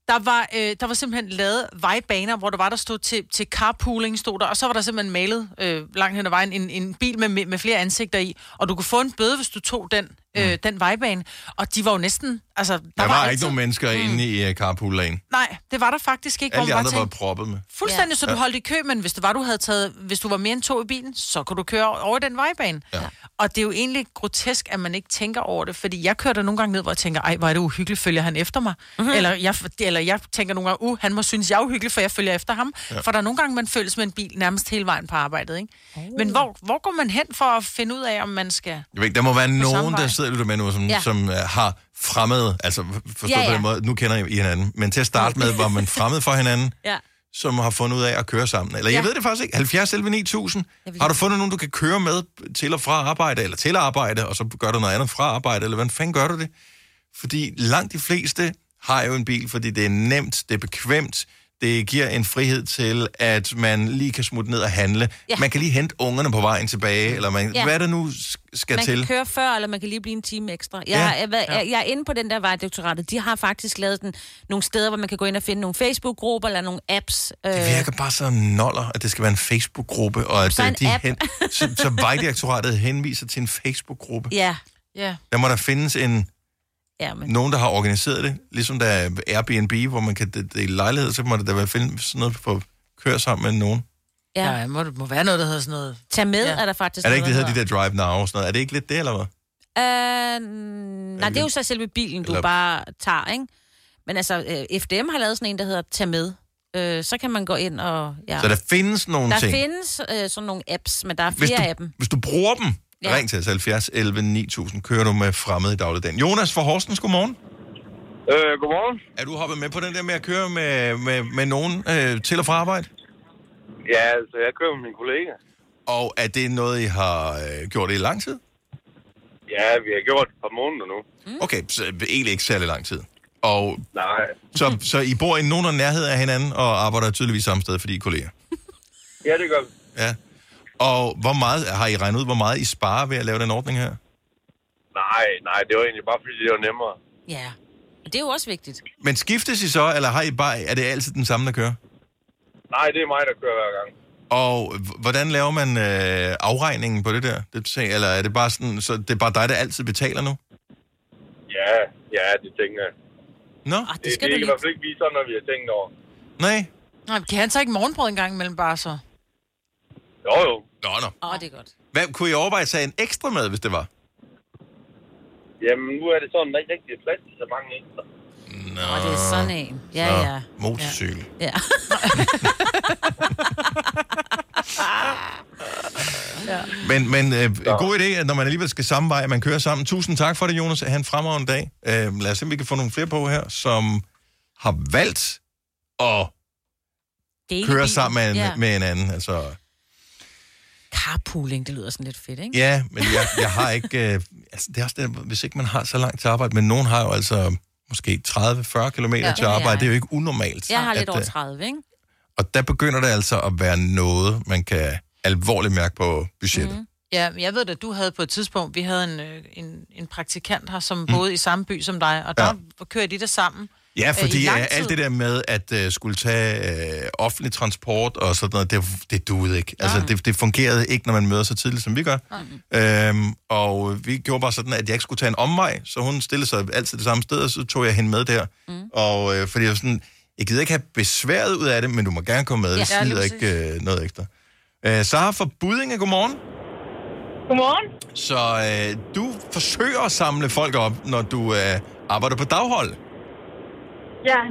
Der var, øh, der var simpelthen lavet vejbaner, hvor der var, der stod til, til carpooling, stod der, og så var der simpelthen malet øh, langt hen ad vejen en, en bil med, med, med flere ansigter i, og du kunne få en bøde, hvis du tog den, øh, den vejbane, og de var jo næsten, altså... Der, Der var, altid- ikke nogen mennesker mm. inde i uh, carpool lane. Nej, det var der faktisk ikke. Alle de andre var tænkte, proppet med. Fuldstændig, Ja. så du Ja. holdt i kø, men hvis det var, du havde taget, hvis du var mere end to i bilen, så kunne du køre over den vejbane. Ja. Og det er jo egentlig grotesk, at man ikke tænker over det, fordi jeg kører der nogle gange ned, hvor jeg tænker, ej, hvor er det uhyggeligt, følger han efter mig? Mhm. Mm-hmm. Eller, jeg, eller jeg tænker nogle gange, uh, han må synes, jeg er uhyggelig, for jeg følger efter ham. Ja. For der er nogle gange, man føles med en bil nærmest hele vejen på arbejdet, ikke? Oh. Men hvor, hvor går man hen for at finde ud af, om man skal... Jeg ved, ikke, der må være nogen, der vej. Sidder lytter med nu, som, ja. Som uh, har fremmed, altså forstået Ja, ja, på den måde, nu kender I hinanden, men til at starte med, var man fremmed for hinanden, Ja. som har fundet ud af at køre sammen. Eller. Ja. jeg ved det faktisk ikke, 70 11 9000. Har du fundet nogen, du kan køre med til og fra arbejde, eller til arbejde, og så gør du noget andet fra arbejde, eller hvordan fanden gør du det? Fordi langt de fleste har jo en bil, fordi det er nemt, det er bekvemt, det giver en frihed til, at man lige kan smutte ned og handle. Ja. Man kan lige hente ungerne på vejen tilbage, eller man, ja. Hvad der nu skal man til. kan køre før, eller man kan lige blive en time ekstra. Jeg, Ja. jeg, jeg, jeg, jeg er inde på den der vejdirektoratet. De har faktisk lavet den, nogle steder, hvor man kan gå ind og finde nogle Facebook-grupper eller nogle apps. Øh, Det virker bare så noller, at det skal være en Facebook-gruppe, og at Så øh, de app. hen, så, så Vejdirektoratet henviser til en Facebook-gruppe. Ja. Ja. Der må der findes en, Ja, men... nogen, der har organiseret det. Ligesom der er Airbnb, hvor man kan de- dele lejlighed, så må der da være finde sådan noget for at køre sammen med nogen. Ja. Ja, må, må være noget, der hedder sådan noget. Tag med, Ja. er der faktisk Er det ikke, det noget, hedder de der Drive Now og sådan noget? Er det ikke lidt det, eller hvad? Øh, nej, det er jo så selve bilen, du Eller- bare tager, ikke? Men altså, øh, FDM har lavet sådan en, der hedder Tag med. Øh, så kan man gå ind og... Ja. Så der findes nogle der ting. findes øh, sådan nogle apps, men der er Hvis flere du, af dem. hvis du bruger dem, ja. Ring til os 70 11 9000. Kører du med fremmede i dagligdagen. Jonas fra Horsens, godmorgen. Øh, godmorgen. Er du hoppet med på den der med at køre med, med, med nogen øh, til og fra arbejde? Ja, altså, jeg kører med min kollega. Og er det noget, I har øh, gjort i lang tid? Ja, vi har gjort det et par måneder nu. Okay, så egentlig ikke særlig lang tid. Og Nej. så, så I bor i nogen nærhed af hinanden og arbejder tydeligvis samme sted, fordi I er kolleger? Ja, det gør vi. Ja. Og hvor meget, har I regnet ud, hvor meget I sparer ved at lave den ordning her? Nej, nej, det var egentlig bare, fordi det var nemmere. Ja. Og det er jo også vigtigt. Men skiftes I så, eller har I bare, er det altid den samme, der kører? Nej, det er mig, der kører hver gang. Og hvordan laver man øh, afregningen på det der? Det, eller er det bare sådan, så det er bare dig, der altid betaler nu? Ja, ja, det tænker jeg. Nå? Det, det, det er i hvert fald ikke vi sådan, når vi har tænkt over. Nej. Nej, kan han så ikke morgenbrød en gang imellem bare så? Jo, jo. Nå, nå. Åh, oh, det er godt. Hvad, kunne I overveje at tage en ekstra med, hvis det var? Jamen, nu er det sådan, der ikke rigtig er plads til så mange ekstra. Nå. Og det er sådan en. Ja, Nå, ja. Motorcykel. Ja. ja. Men, men øh, god idé, at når man alligevel skal samme vej, at man kører sammen. Tusind tak for det, Jonas. Ha' en fremragende dag. Øh, lad os se, om vi kan få nogle flere på her, som har valgt at Dele køre sammen med en, Ja. med en anden. Altså, Carpooling, det lyder sådan lidt fedt, ikke? ja, men jeg, jeg har ikke... Øh, altså, det er også det, hvis ikke man har så langt til arbejde, men nogen har jo altså måske 30-40 km Ja. til Ja, ja. arbejde. Det er jo ikke unormalt. Jeg har lidt at, over øh, 30, ikke? Og der begynder det altså at være noget, man kan alvorligt mærke på budgettet. Mm. Ja, men jeg ved at du havde på et tidspunkt, vi havde en, øh, en, en praktikant her, som boede i samme by som dig, og der ja. kører de der sammen. Ja, øh, i fordi lang øh, alt det der med at uh, skulle tage uh, offentlig transport og sådan noget, det, det duede ikke. Altså, det, det fungerede ikke, når man møder så tidligt, som vi gør. Øhm, og vi gjorde bare sådan, at jeg ikke skulle tage en omvej, så hun stillede sig altid det samme sted, og så tog jeg hende med der. Mm. Og øh, fordi jeg var sådan, jeg gider ikke have besværet ud af det, men du må gerne komme med, Ja, lige gider ikke øh, noget ekstra. Øh, Sara fra Budinge, godmorgen. Godmorgen. Så øh, du forsøger at samle folk op, når du øh, arbejder på daghold. Ja,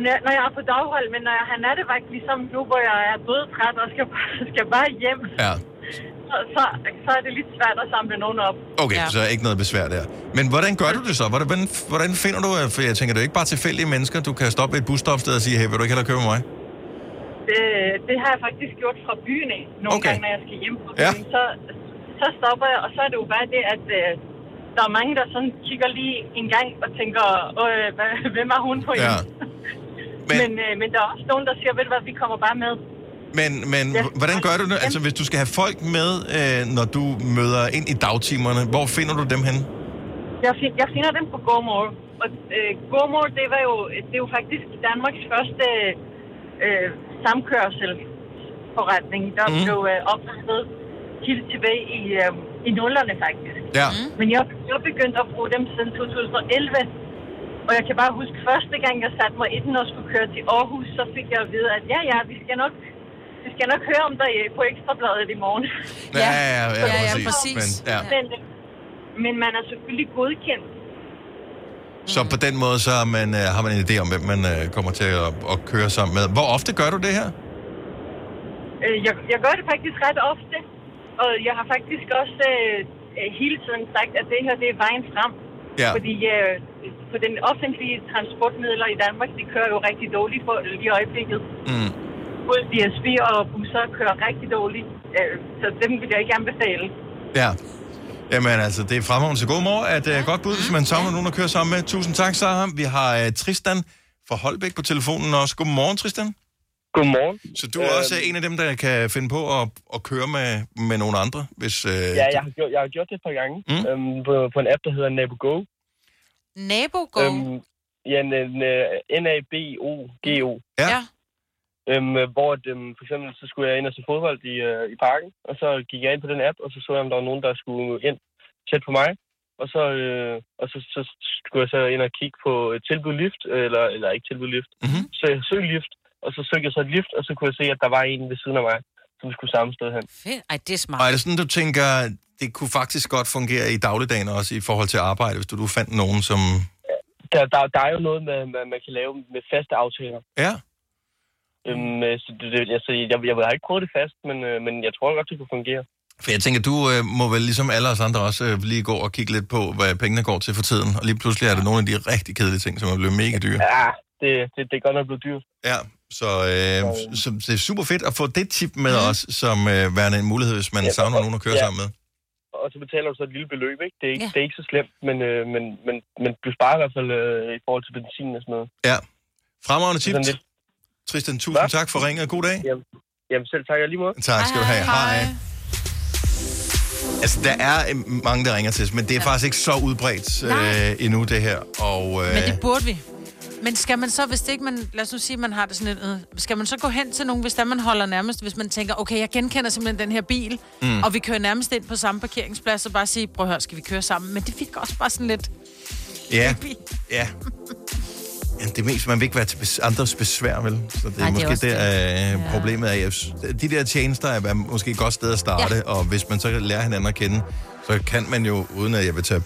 når når jeg er på daghold, men når jeg har nattevagt, ligesom nu, hvor jeg er dødtræt og skal bare, skal bare hjem, Ja. så, så, så er det lidt svært at samle nogen op. Okay, ja. så er ikke noget besvær der. Men hvordan gør du det så? Hvordan, hvordan- finder du... øh, For jeg tænker, det er ikke bare tilfældige mennesker. Du kan stoppe ved et busstopsted og sige, hey, vil du ikke hellere køre med mig? Det, det har jeg faktisk gjort fra byen af. Nogle Okay. gange, når jeg skal hjem fra Ja. byen, så, så stopper jeg, og så er det jo bare det, at øh, der er mange, der sådan kigger lige en gang og tænker, øh, hvad, hvem er hun på Ja. en? Men, men, øh, men der er også nogen, der siger, ved du hvad, vi kommer bare med. Men, men Ja. hvordan gør du det? Altså, hvis du skal have folk med, øh, når du møder ind i dagtimerne, hvor finder du dem hen? Jeg, find, jeg finder dem på GoMore. Og øh, GoMore, det, var jo, det er jo faktisk Danmarks første øh, samkørselsforretning, der mm. blev øh, oprettet helt tilbage i, øh, i nullerne faktisk. Ja. Men jeg, jeg begyndte at bruge dem siden 2011. Og jeg kan bare huske, første gang jeg satte mig i den og skulle køre til Aarhus, så fik jeg at vide, at ja, ja, vi skal nok, vi skal nok høre om dig på Ekstrabladet i morgen. Ja, ja, ja, ja, Så- præcis. så- Men, ja. Men, men man er selvfølgelig godkendt. Så på den måde, så er man, øh, har man en idé om, hvem man øh, kommer til at, at køre sammen med. Hvor ofte gør du det her? Øh, Jeg, jeg gør det faktisk ret ofte, og jeg har faktisk også øh, hele tiden sagt, at det her det er vejen frem. Ja. Fordi øh, for den offentlige transportmidler i Danmark, de kører jo rigtig dårligt for lige i øjeblikket. Mm. Både DSB og busser kører rigtig dårligt, øh, så dem vil jeg ikke anbefale. Ja. Jamen altså, det er fremragende til god mor, at uh, godt bud, hvis man savner nogen at køre sammen med. Tusind tak, Sara. Vi har uh, Tristan fra Holbæk på telefonen også. Godmorgen, Tristan. Godmorgen. Så du er også uh, en af dem, der kan finde på at, at køre med, med nogle andre, hvis... Uh, Ja, jeg har, gjort, jeg har gjort det et par gange Mm. øhm, på, på en app, der hedder NaboGo. Nabogo? Øhm, ja, en, en, øh, N-A-B-O-G-O. Ja. ja. Øhm, øh, hvor at, øhm, for eksempel, så skulle jeg ind og se fodbold i, øh, i parken, og så gik jeg ind på den app, og så så jeg, om der var nogen, der skulle ind tæt på mig. og så, øh, og så, så skulle jeg så ind og kigge på et tilbud lift, eller, eller ikke tilbud lift. Mm-hmm. Så jeg søgte lift, og så søgte jeg så et lift, og så kunne jeg se, at der var en ved siden af mig, som skulle samme sted hen. Fedt. Ej, det er smart. Og er det sådan, du tænker, det kunne faktisk godt fungere i dagligdagen også i forhold til arbejde, hvis du, du fandt nogen, som... Der, der, der er jo noget, med, med, man kan lave med faste aftaler. Ja. Øhm, øh, så det, det- altså, jeg, jeg, jeg har ikke prøvet det fast, men, øh, men jeg tror godt, det kunne fungere. For jeg tænker, du øh, må vel ligesom alle os andre også øh, lige gå og kigge lidt på, hvad pengene går til for tiden. Og lige pludselig er der nogle af de rigtig kedelige ting, som er blevet mega dyre. Ja, det, det, det er godt nok blevet dyrt. Ja, så, øh, så det er super fedt at få det tip med mm. os, som øh, værende en mulighed, hvis man ja, savner nogen at køre ja. sammen med. Og så betaler du så et lille beløb, ikke? Det er ikke, ja. det er ikke så slemt, men, øh, men, men, men du sparer i hvert fald øh, i forhold til benzin og sådan noget. Ja. Fremragende tip. Lidt- Tristan, tusind tak for ringet. God dag. Jamen, jamen selv tak, jeg lige måde. Tak skal du have. Hej. Altså, der er øh, mange, der ringer til os, men det er ja. faktisk ikke så udbredt øh, endnu, det her. Og, øh, Men det burde vi. Men skal man så, hvis det ikke man, lad os nu sige, man har det sådan lidt, øh, skal man så gå hen til nogen, hvis der man holder nærmest, hvis man tænker, okay, jeg genkender simpelthen den her bil, Mm. og vi kører nærmest ind på samme parkeringsplads, og bare sige, prøv at høre, skal vi køre sammen? Men det fik også bare sådan lidt, Ja, ja. Ja, det er mest, man vil ikke være til bes- andres besvær, vel? Så det er Ej, det er måske det, øh, problemet er. Synes, De der tjenester er måske et godt sted at starte, ja. og hvis man så lærer hinanden at kende, så kan man jo, uden at jeg vil tage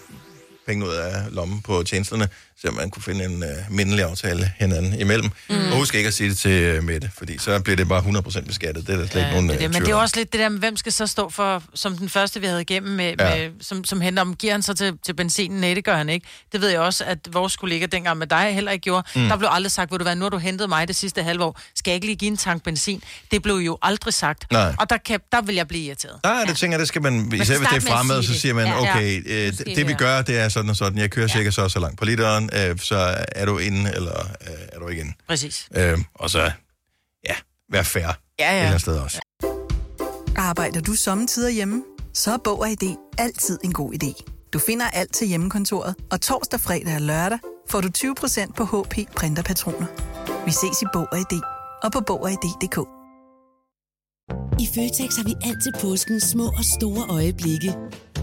penge ud af lommen på tjenesterne, så man kunne finde en uh, mindelig aftale hinanden imellem. Mm. Og husk ikke at sige det til uh, Mette, fordi så bliver det bare 100% beskattet. Det er der slet ikke nogen det, det. Men det er også lidt det der, med, hvem skal så stå for, som den første, vi havde igennem, med, Ja. ja. med, som, som henter om, giver han så til, til benzinen? Nej, det gør han ikke. Det ved jeg også, at vores kollega dengang med dig heller ikke gjorde. Mm. Der blev aldrig sagt, vil du være, nu har du hentet mig det sidste halvår, skal jeg ikke lige give en tank benzin? Det blev jo aldrig sagt. Nej. Og der, kan, der vil jeg blive irriteret. Nej, det tænker jeg, det skal man, især hvis det er starte med at fremad, sige så det. siger man, Ja, ja. okay, øh, Måske det vi gør, det er sådan og sådan. Jeg kører cirka så og så langt på literen, øh, så er du inde, eller øh, er du ikke inde. Præcis. Øh, og så, ja, vær fair. Ja, Et eller ja. andet sted også. Arbejder du sommetider hjemme? Så er Bog og ID altid en god idé. Du finder alt til hjemmekontoret, og torsdag, fredag og lørdag får du 20% på HP printerpatroner. Vi ses i Bog og ID og på Bog og ID.dk. I Føtex har vi altid påsken små og store øjeblikke.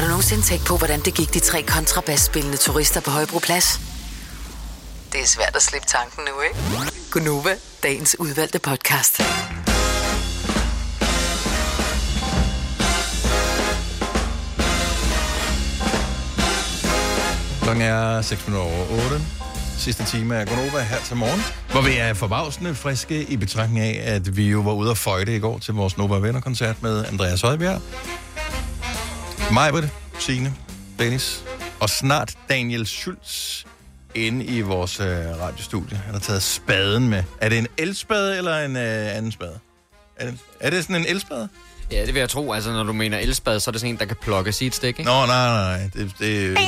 Har du nogensinde tænkt på, hvordan det gik de tre kontrabasspillende turister på Højbroplads? Det er svært at slippe tanken nu, ikke? Gunova, dagens udvalgte podcast. Klokken er 6 minutter over 8. Sidste time af Gonova her til morgen, hvor vi er forbavsende friske i betragtning af, at vi jo var ude og føjte i går til vores Nova Venner-koncert med Andreas Højbjerg, Majbert, Signe, Dennis og snart Daniel Schultz inde i vores øh, radiostudie. Han har taget spaden med. Er det en elspade eller en øh, anden spade? Er det, er det sådan en elspade? Ja, det vil jeg tro. Altså, når du mener elspad, så er det sådan en, der kan plukkes i et stik, ikke? Nå, nej, nej, nej. Det, det,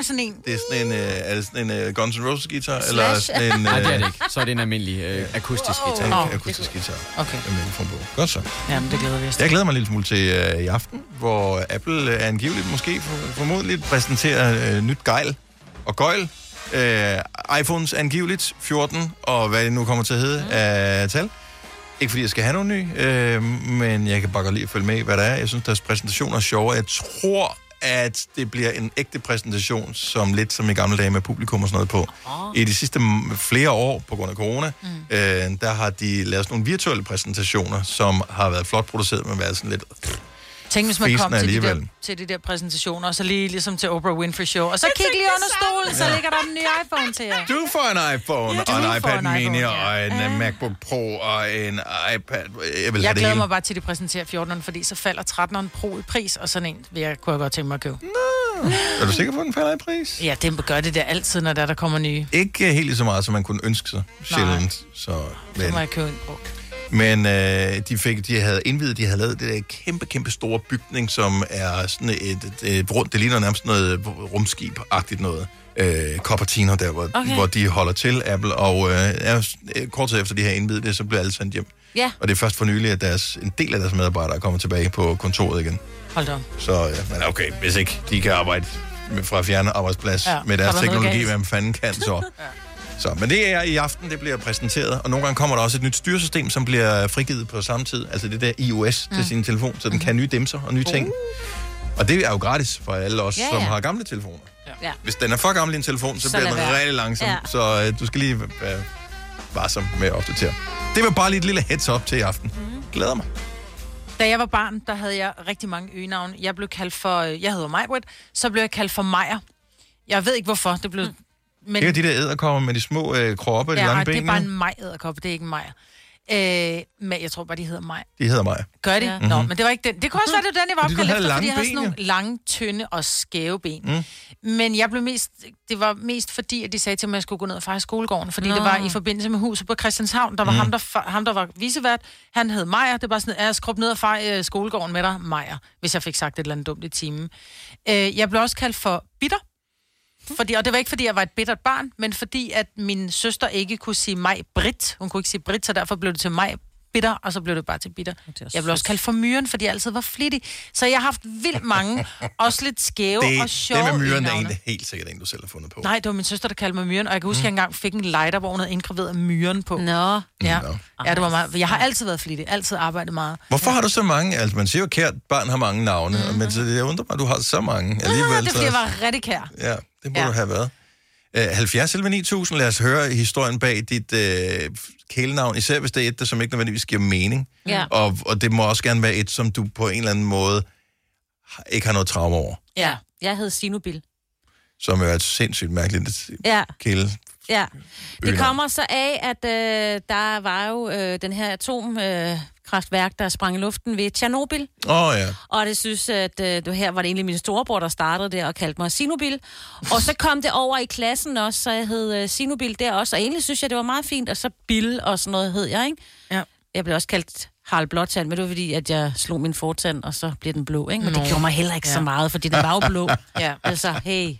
Det er sådan en. det er sådan en, øh, er det sådan en uh, Guns N' Roses guitar? Eller sådan en, Nej, det er det ikke. Så er det en almindelig øh, akustisk guitar. Ja, Åh, akustisk guitar. Okay. Med. Godt så. Jamen, det glæder vi os til. Jeg glæder mig en lille smule til øh, i aften, hvor Apple øh, angiveligt måske for, formodentlig præsenterer øh, nyt gejl og gøjl. Øh, iPhones angiveligt 14, og hvad det nu kommer til at hedde Mm. af tal. Ikke fordi jeg skal have nogen ny, øh, men jeg kan bare godt lide at følge med hvad der er. Jeg synes, deres præsentation er sjovere. Jeg tror, at det bliver en ægte præsentation, som lidt som i gamle dage med publikum og sådan noget på. Oh. I de sidste flere år, på grund af corona, mm. øh, der har de lavet sådan nogle virtuelle præsentationer, som har været flot produceret, men været sådan lidt... Tænk, hvis man kom til de, der, til de der præsentationer, og så lige ligesom til Oprah Winfrey Show, og så kig lige under stolen, så Ja. ligger der den nye iPhone til jer. Du får en iPhone, Ja, og en iPad en Mini, iPhone, ja. og en uh, MacBook Pro, og en iPad. Jeg vil Jeg glæder mig bare til, at de præsenterer 14'eren, fordi så falder 13'eren Pro i pris, og sådan en vil jeg, kunne jeg godt tænke mig at købe. Er du sikker på, at den falder i pris? Ja, det gør det der altid, når der, der kommer nye. Ikke helt så meget, som man kunne ønske sig. Sjældent. Så, Så men må jeg købe en brugt. Men øh, de, fik, de havde indvidet, de havde lavet det der kæmpe, kæmpe store bygning, som er sådan et, et, et rundt, det ligner nærmest noget rumskib-agtigt noget. Øh, Cupertino, der hvor, Okay. hvor de holder til, Apple, og øh, er, kort tid efter de har indvidet det, så bliver alle sendt hjem. Ja. Og det er først for nylig, at deres, en del af deres medarbejdere er kommet tilbage på kontoret igen. Hold da. Så ja, men okay, hvis ikke de kan arbejde med, fra fjerne arbejdsplads Ja, ja, med deres er teknologi, hvem fanden kan så? Så, men det er i aften, det bliver præsenteret, og nogle gange kommer der også et nyt styresystem, som bliver frigivet på samme tid, altså det der iOS mm. til sin telefon, så den kan nye dimser og nye ting. Uh. Og det er jo gratis for alle os, Ja, ja, som har gamle telefoner. Ja. Hvis den er for gammel en telefon, så, Så bliver den være. rigtig langsom, Ja. så øh, du skal lige være varsom med at opdatere. Det var bare lige et lille heads up til i aften. Mm. Glæder mig. Da jeg var barn, der havde jeg rigtig mange øgenavne. Jeg blev kaldt for, øh, jeg hedder Majbrit, så blev jeg kaldt for Majer. Jeg ved ikke hvorfor, det blev... Men, Det er de der æderkopper med de små øh, kroppe og de ja, lange ben. det er bare en maj-æderkop, det er ikke en Majer. Øh, men jeg tror bare, de hedder Maj. De hedder mig. Gør de? Ja. Nå, Mhm. men det var ikke den. Det kunne også være, det var den, jeg var opkaldt efter, fordi jeg havde sådan nogle lange, tynde og skæve ben. Mm. Men jeg blev mest, det var mest fordi, at de sagde til mig, at jeg skulle gå ned og fejre skolegården. Fordi Nå. det var i forbindelse med huset på Christianshavn. Der var Mm. ham, der, ham, der var visevært. Han hed Majer. Det var sådan, at jeg skrub ned og fejre øh, skolegården med dig, Majer. Hvis jeg fik sagt et eller andet dumt i timen. Øh, jeg blev også kaldt for bitter. Fordi, og det var ikke, fordi jeg var et bittert barn, men fordi, at min søster ikke kunne sige mig Brit. Hun kunne ikke sige Brit, så derfor blev det til mig bitter, og så blev det bare til bitter. Jeg blev også kaldt for myren, fordi jeg altid var flittig. Så jeg har haft vildt mange, også lidt skæve Det, og sjove det med myren er egentlig helt sikkert en, du selv har fundet på. Nej, det var min søster, der kaldte mig myren, og jeg kan huske, at jeg engang fik en lighter, hvor hun havde indgraveret myren på. Nå. Ja, Nå. ja det var meget. Jeg har altid været flittig, altid arbejdet meget. Hvorfor har du så mange? Altså, man siger jo, kært barn har mange navne, mm-hmm. men så jeg undrer mig, at du har så mange alligevel. Ah, det er, fordi jeg var rigtig kær. Ja, det må Ja. du have været. Uh, 70 11 9000, lad os høre historien bag dit uh, kælenavn, især hvis det er et, der som ikke nødvendigvis giver mening. Ja. Og, og det må også gerne være et, som du på en eller anden måde ikke har noget traume over, Ja, jeg hed Sinobil. som jo er et sindssygt mærkeligt Ja. kæle. Ja, det kommer så af, at øh, der var jo øh, den her atomkraftværk, øh, kraftværk, der sprang i luften ved Tjernobyl. Åh oh, ja. Og det synes, at øh, det her var det egentlig min storebror, der startede det og kaldte mig Sinobil. Og så kom det over i klassen også, så jeg hed øh, Sinobil der også. Og egentlig synes jeg, det var meget fint. Og så Bill og sådan noget hed jeg, ikke? Ja. Jeg blev også kaldt Harald Blåtand, men det var fordi, at jeg slog min fortand, og så blev den blå, ikke? Men Nå. det gjorde mig heller ikke ja. så meget, fordi den var jo blå. Ja. Altså, hey.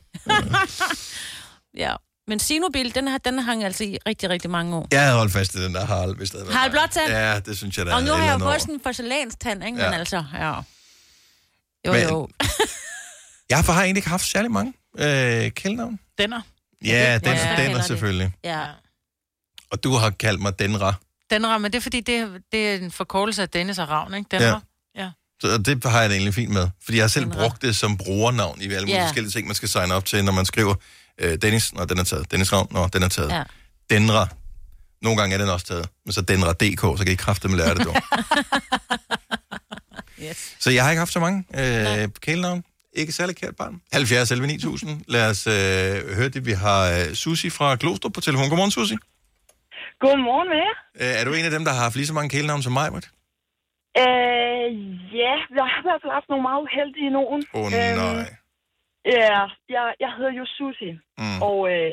ja. Men Sinobil, den, har, den hang altså i rigtig, rigtig mange år. Jeg havde holdt fast i den der Harald, hvis det havde Harald. Blåtand? Ja, det synes jeg, der Og nu har jeg jo fået sådan en porcelænstand, ikke? Ja. Men altså, ja. Jo, Men- jo. Jeg har egentlig ikke haft særlig mange øh, kælenavn. Denner. Ja, den, Ja, ja, den er selvfølgelig. Ja. Og du har kaldt mig Denra. Denra, men det er fordi, det, det er en forkortelse af Dennis og Ravn, ikke? Denra. Ja. ja. Så det har jeg det egentlig fint med. Fordi jeg har selv Denra. brugt det som brugernavn i alle mulige Ja. forskellige ting, man skal signe op til, når man skriver øh, Dennis, når den er taget. Dennis Ravn, når den er taget. Ja. Denra. Nogle gange er den også taget. Men så Denra.dk, så kan I kraftedeme lære det, du. yes. Så jeg har ikke haft så mange øh, kælenavn. Ikke særlig kært barn. 70 11 9000. Lad os øh, høre det. Vi har øh, Susi fra Glostrup på telefon. Godmorgen, Susi. Godmorgen med jer. Øh, er du en af dem, der har haft lige så mange kælenavn som mig, Britt? Øh, ja, jeg har i hvert fald haft nogle meget uheldige nogen. Åh, oh, Øhm, nej. Ja, jeg, jeg hedder jo Susi. Mm. Og øh,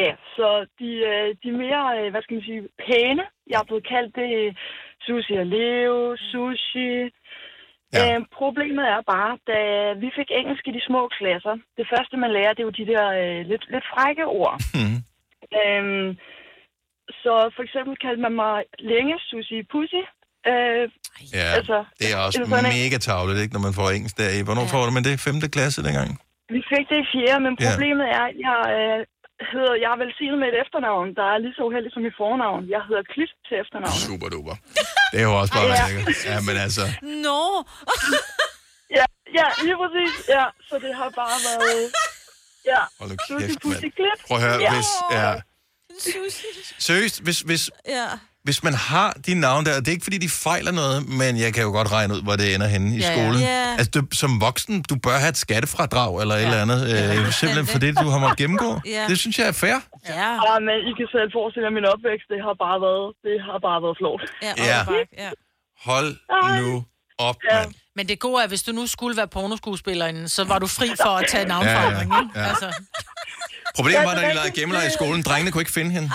ja, så de, øh, de mere, øh, hvad skal man sige, pæne, jeg er blevet kaldt det er Susi og Leo, Sushi. Ja. Øh, problemet er bare, da vi fik engelsk i de små klasser, det første man lærer, det er jo de der øh, lidt, lidt frække ord. Mm. Øhm, så for eksempel kaldte man mig længe Susi Pussy. Øh, Ja, altså, det er også mega tavligt, ikke, når man får engelsk der i. Hvornår får du man det? 5. klasse dengang? Vi fik det i fjerde, men Ja. problemet er, at jeg, øh, hedder, jeg er velsignet med et efternavn, der er lige så uheldigt som mit fornavn. Jeg hedder Cliff til efternavn. Super duper. Det er jo også bare Ja. lækkert. Ja, men altså... Nå! Ja, ja, lige præcis. Ja, så det har bare været... Ja, Hold nu kæft, mand. Prøv at høre, ja. hvis... Ja. Seriøst, hvis, hvis, Ja. Hvis man har de navne der, det er ikke fordi, de fejler noget, men jeg kan jo godt regne ud, hvor det ender henne i Ja, ja. skolen. Ja. Altså, du, som voksen, du bør have et skattefradrag eller et eller andet, øh, simpelthen for det, du har måttet gennemgå. Ja. Det synes jeg er fair. Ja. Ah, men I kan selv forestille jer, at min opvækst, det har bare været, det har bare været flot. Ja. Ja. ja. Hold nu op, Ja. mand. Men det gode er, hvis du nu skulle være pornoskuespillerinde, så var du fri for at tage navnforandring, Ja, ja, ikke? ja. Altså. Problemet var, da de lavede gemmeleg i skolen, drengene kunne ikke finde hende.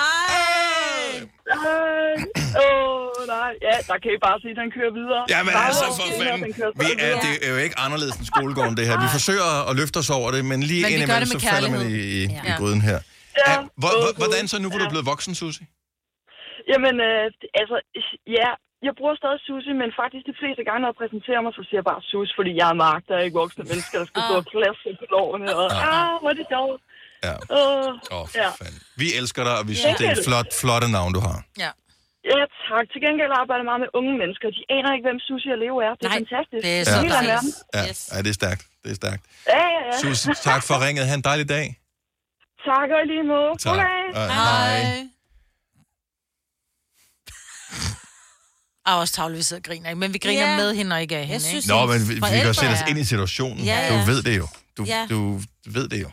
Åh, oh, nej. Ja, der kan I bare sige, at den kører videre. Ja, men altså, for fanden. Vi er, det er jo ikke anderledes end skolegården, det her. Vi forsøger at løfte os over det, men lige Men indimellem, det så falder man i, i, kærlighed. i Ja. gryden her. Ja. Hvor, hvor, hvordan så nu, hvor du er blevet voksen, Susie? Jamen, øh, altså, ja, jeg bruger stadig Susie, men faktisk de fleste gange, når jeg præsenterer mig, så siger jeg bare Susie, fordi jeg er magt, der er ikke voksne mennesker, der skal stå og klasse på lårene, og ah, hvor er det sjovt. Ja. Uh, Åh, ja. Vi elsker dig, og vi synes, Ja. det er et flot, flotte navn, du har. Ja. Ja, tak. Til gengæld arbejder jeg meget med unge mennesker. De aner ikke, hvem Susie og Leo er. Det er Nej, fantastisk. det er så Helt af dejligt. verden. Ja, ja det er stærkt. Det er stærkt. Ja, ja, ja. Susie, tak for ringet. Ha' en dejlig dag. Tak og i lige måde. Tak. Goddag. Og hej. Og også tavle, vi sidder og griner, ikke? men vi griner Ja. med hende og ikke af hende. synes, ikke? Nå, men vi, vi kan Forældre jo sætte os er- ind i situationen. Ja, Du ja. ved det jo. Du, Ja. du ved det jo.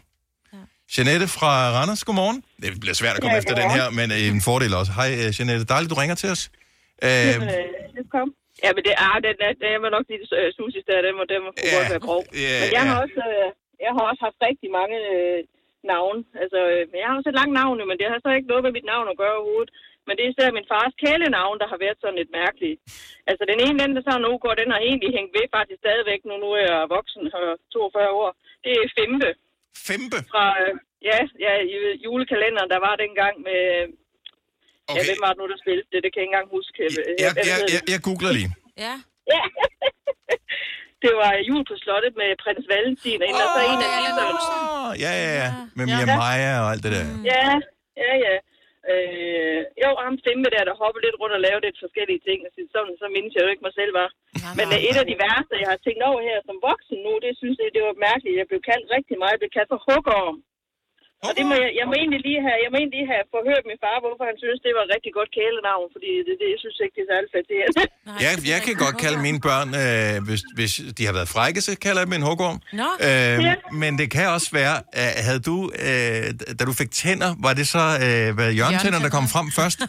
Jeanette fra Randers, godmorgen. Det bliver svært at komme Ja, efter den her, men øh, en fordel også. Hej, øh, Jeanette. Dejligt, du ringer til os. Øh, øh, kom. Ja, men det er, den, er, den er nok lige uh, Susis der, den må, den må godt være grov. ja, men jeg har, ja. også, øh, jeg har også haft rigtig mange øh, navne. Altså, øh, jeg har også et langt navn, men det har så ikke noget med mit navn at gøre overhovedet. Men det er især min fars kælenavn, der har været sådan lidt mærkeligt. Altså, den ene, den der så nu går, den har egentlig hængt ved faktisk stadigvæk, nu, nu er jeg voksen, har 42 år. Det er Fempe. Fempe? Fra, øh, ja, ja, i julekalenderen, der var dengang med... Okay. Ja, hvem var det nu, der spillede det? Det kan jeg ikke engang huske. jeg, jeg, jeg, jeg googler lige. Ja. Ja. det var jul på slottet med prins Valentin, og, oh, og så en af de Åh, ja, ja, ja. Med Ja. Mia Maja og alt det der. Ja, ja, ja. Øh, jo, ham Fempe der, der hoppede lidt rundt og lavede lidt forskellige ting, og sådan, så mindes jeg jo ikke mig selv var. Men øh, et af de værste, jeg har tænkt over her som voksen nu, det synes jeg, det var mærkeligt. Jeg blev kaldt rigtig meget. Jeg blev kaldt for hugorm. Og det må jeg, jeg må egentlig lige have, jeg må egentlig lige have forhørt min far, hvorfor han synes, det var et rigtig godt kælenavn, fordi det, det, jeg synes ikke, det er særlig flatterende. Jeg, jeg kan godt kalde mine børn, øh, hvis, hvis de har været frække, så kalder jeg dem en hugorm. Nå. Øh, Ja. Men det kan også være, øh, havde du, øh, da du fik tænder, var det så øh, hvad, hjørnetænder, der kom frem først?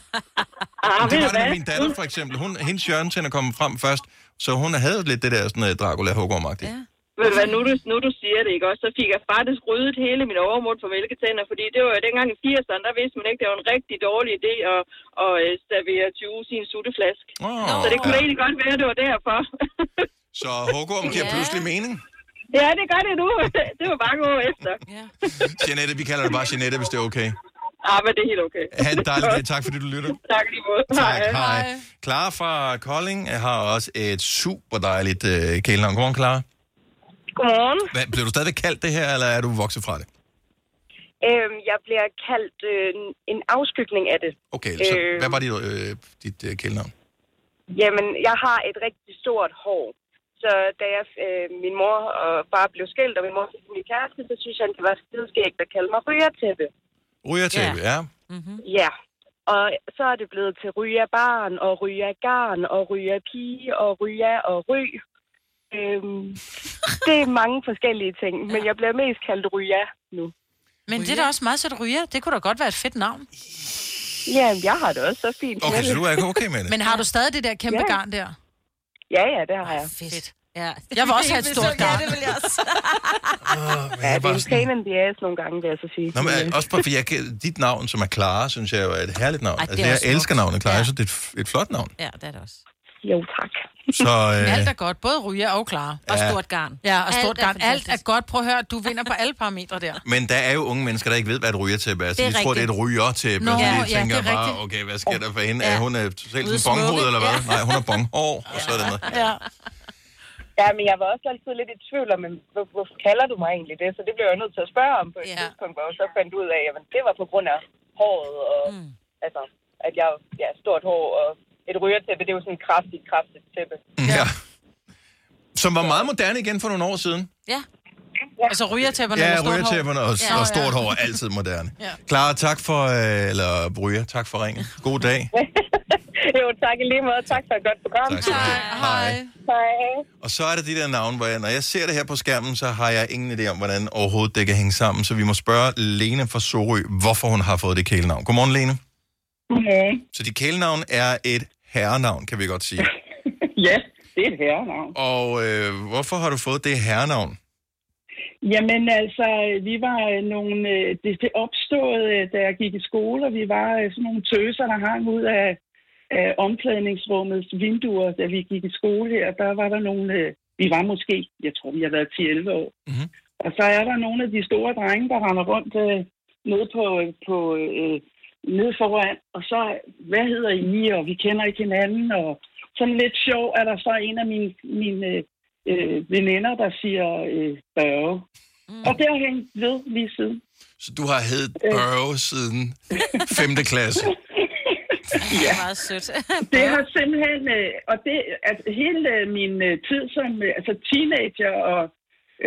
Ah, det var det med min datter for eksempel. Hun, hendes hjørnetænder kom frem først, så hun havde lidt det der sådan, uh, Dracula hugormagtigt. Ja. Ved du hvad, nu du, nu du siger det, ikke også, så fik jeg faktisk ryddet hele min overmund for mælketænder, fordi det var jo dengang i 80'erne, der vidste man ikke, det var en rigtig dårlig idé at, at øh, servere til uge i en sutteflaske. Oh, så det kunne ja. egentlig godt være, det var derfor. Så hugorm giver Ja. pludselig mening. ja, det gør det nu. det var bare gå efter. Ja. Jeanette, vi kalder det bare Jeanette, hvis det er okay. Ah, men det er helt okay. Ha' en dejlig dag. Tak fordi du lytter. Tak lige måde. Tak, hej. Clara fra Kolding har også et super dejligt øh, kælenavn. Godmorgen, Clara. Godmorgen. Hvad, bliver du stadigvæk kaldt det her, eller er du vokset fra det? Øhm, jeg bliver kaldt øh, en afskygning af det. Okay, så Øh. hvad var dit, øh, dit øh, kælenavn? Jamen, jeg har et rigtig stort hår. Så da jeg, øh, min mor og far blev skilt, og min mor fik ny kæreste, så synes han, det var skideskægt at kalde mig rygertæppe. Rygertæppe, ja. Ja. Og så er det blevet til ryger barn, og ryger garn, og ryger pige, og ryger og ry. Øhm, det er mange forskellige ting, men jeg bliver mest kaldt ryger nu. Men det er da også meget sødt ryger. Det kunne da godt være et fedt navn. Ja, jeg har det også så fint. Okay, så du er okay med det? Men har du stadig det der kæmpe Ja. garn der? Ja, ja, det har jeg. Fedt. Ja. Jeg vil også have et stort garn. Ja, det vil jeg også. Ja, det er en pain in the ass nogle gange, vil jeg så sige. Nå, men øh, også bare, fordi jeg, dit navn, som er Clara, synes jeg jo er et herligt navn. Ej, det er altså, jeg elsker navnet Clara, jeg synes, det er et, et flot navn. Ja, det er det også. Jo, tak. Så, Men øh, alt er godt. Både ryger og klar. Og Ja. stort garn. Ja, og Alt stort er garn. Alt er godt. Prøv at høre, du vinder på alle parametre der. men der er jo unge mennesker, der ikke ved, hvad et rygertæppe er. Så er de tror, det er et rygertæppe. Nå, så de ja, tænker er bare, rigtigt. okay, hvad sker der for hende? Ja. Er hun er totalt sådan smukke. eller hvad? Ja. Nej, hun er bonghår, og så er det noget. Ja. Ja, men jeg var også altid lidt i tvivl om, men hvor, hvorfor kalder du mig egentlig det? Så det blev jeg nødt til at spørge om på et Ja. tidspunkt, hvor jeg så fandt ud af, at det var på grund af håret, og mm. altså, at jeg ja, stort hår, og et rygertæppe, det er jo sådan et kraftigt, kraftigt tæppe. Ja. Som var meget moderne igen for nogle år siden. Ja. Altså rygertæpperne Ja, med stort hår. rygertæpperne og, Ja. og stort hår er altid moderne. Ja. Clara, tak for, øh, eller Ryger, tak for ringen. God dag. tak i lige måde. Tak for et godt program. Tak skal du have. Hej. Hej. Og så er der de der navne, hvor jeg, når jeg ser det her på skærmen, så har jeg ingen idé om, hvordan overhovedet det kan hænge sammen. Så vi må spørge Lene fra Sorø, hvorfor hun har fået det kælenavn. Godmorgen, Lene. Godmorgen. Så dit kælenavn er et herrenavn, kan vi godt sige. Ja, det er et herrenavn. Og øh, hvorfor har du fået det herrenavn? Jamen altså, vi var øh, nogle... øh, Det, det opstod, øh, da jeg gik i skole, og vi var sådan nogle tøser, der hang ud af, af omklædningsrummets vinduer, da vi gik i skole her. Der var der nogle... Vi var måske, jeg tror, vi har været 10-11 år. Mm-hmm. Og så er der nogle af de store drenge, der render rundt øh, nede på, på øh, nede foran. Og så, hvad hedder I? Og vi kender ikke hinanden. Og sådan lidt sjov er der så en af mine, mine øh, veninder, der siger øh, Børge. Mm. Og det har hængt ved lige siden. Så du har heddet Børge siden 5. klasse. Det er meget sødt. Det har simpelthen, øh, og det, at hele min øh, tid som øh, altså teenager, og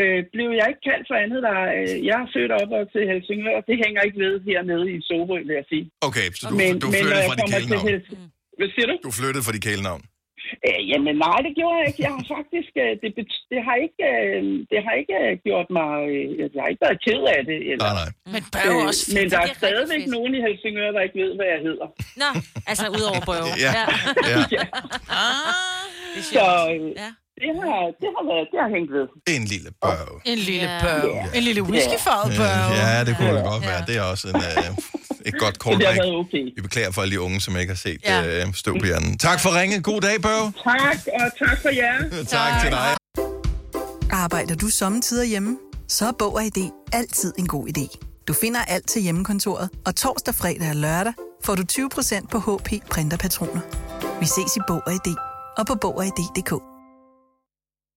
øh, blev jeg ikke kaldt for andet, der øh, jeg er født op og til Helsingør, og det hænger ikke ved hernede i Sorø, vil jeg sige. Okay, så du, Men- du men flyttede jeg fra dit til kælenavn. Hels- Hvad siger du? Du flyttede fra dit kælenavn. Øh, jamen nej, det gjorde jeg ikke. Jeg har faktisk, øh, det, bet- det har ikke, øh, det har ikke øh, gjort mig, øh, jeg har ikke været ked af det. Eller, nej, nej. Men Børge er også fedt. Men der Det er er stadigvæk nogen i Helsingør, der ikke ved, hvad jeg hedder. Nå, altså udover Børge. Ja. Ja. ja. Det er Så øh, Ja. Det, har, det har været, det har hængt ved. En lille Børge. En lille Ja. Børge. En lille whiskyfarvet Børge. Ja, det kunne det godt være. Det er også en, øh, et godt Så det har callback. været okay. Vi beklager for alle de unge, som ikke har set Ja. øh, støv på hjernen. Tak for ringet. God dag, Børge. Tak, og tak for jer. Tak til dig. Arbejder du sommetider hjemme? Så er Bog og ID altid en god idé. Du finder alt til hjemmekontoret, og torsdag, fredag og lørdag får du 20% på HP printerpatroner. Vi ses i Bog og ID og på Bog og ID.dk.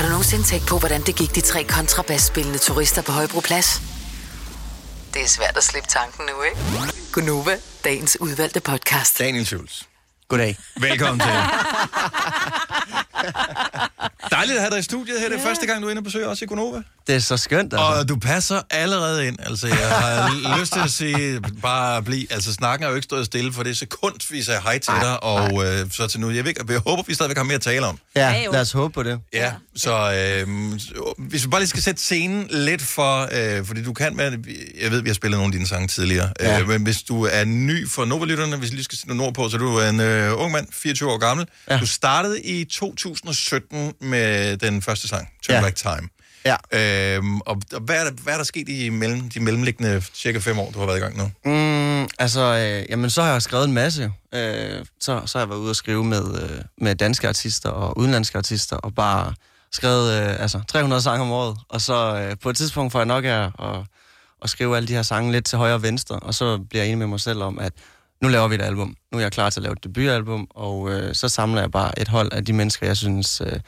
Har du nogensinde tænkt på, hvordan det gik de tre kontrabasspillende turister på Højbroplads? Det er svært at slippe tanken nu, ikke? Gunova, dagens udvalgte podcast. Daniel Schultz. Goddag. Velkommen til. Dejligt at have dig i studiet her. Det er første gang, du er inde og besøger os i Gonova. Det er så skønt, altså. Og du passer allerede ind. Altså, jeg har lyst til at sige, bare bliv. Altså, snakken er jo ikke stået stille, for det er sekund, vi sagde hej til dig, og øh, så til nu. Jeg, ved, jeg håber, vi stadigvæk har mere at tale om. Ja, lad os håbe på det. Ja, så øh, hvis vi bare lige skal sætte scenen lidt for, øh, fordi du kan med, jeg ved, vi har spillet nogle af dine sange tidligere, ja. Ja. øh, men hvis du er ny for Nova-lytterne, hvis vi lige skal sætte nogle ord på, så er du en øh, ung mand, 24 år gammel. Ja. Du startede i 2017 med den første sang, Turn Ja. Back Time. Ja. Øhm, og, og hvad, er der, hvad er der sket i mellem, de mellemliggende cirka fem år, du har været i gang nu? Mm, altså, øh, jamen, så har jeg skrevet en masse. Øh, så, så har jeg været ude og skrive med, øh, med danske artister og udenlandske artister, og bare skrevet øh, altså, 300 sange om året. Og så øh, på et tidspunkt får jeg nok af at, at skrive alle de her sange lidt til højre og venstre, og så bliver jeg enig med mig selv om, at nu laver vi et album. Nu er jeg klar til at lave et debutalbum, og øh, så samler jeg bare et hold af de mennesker, jeg synes øh,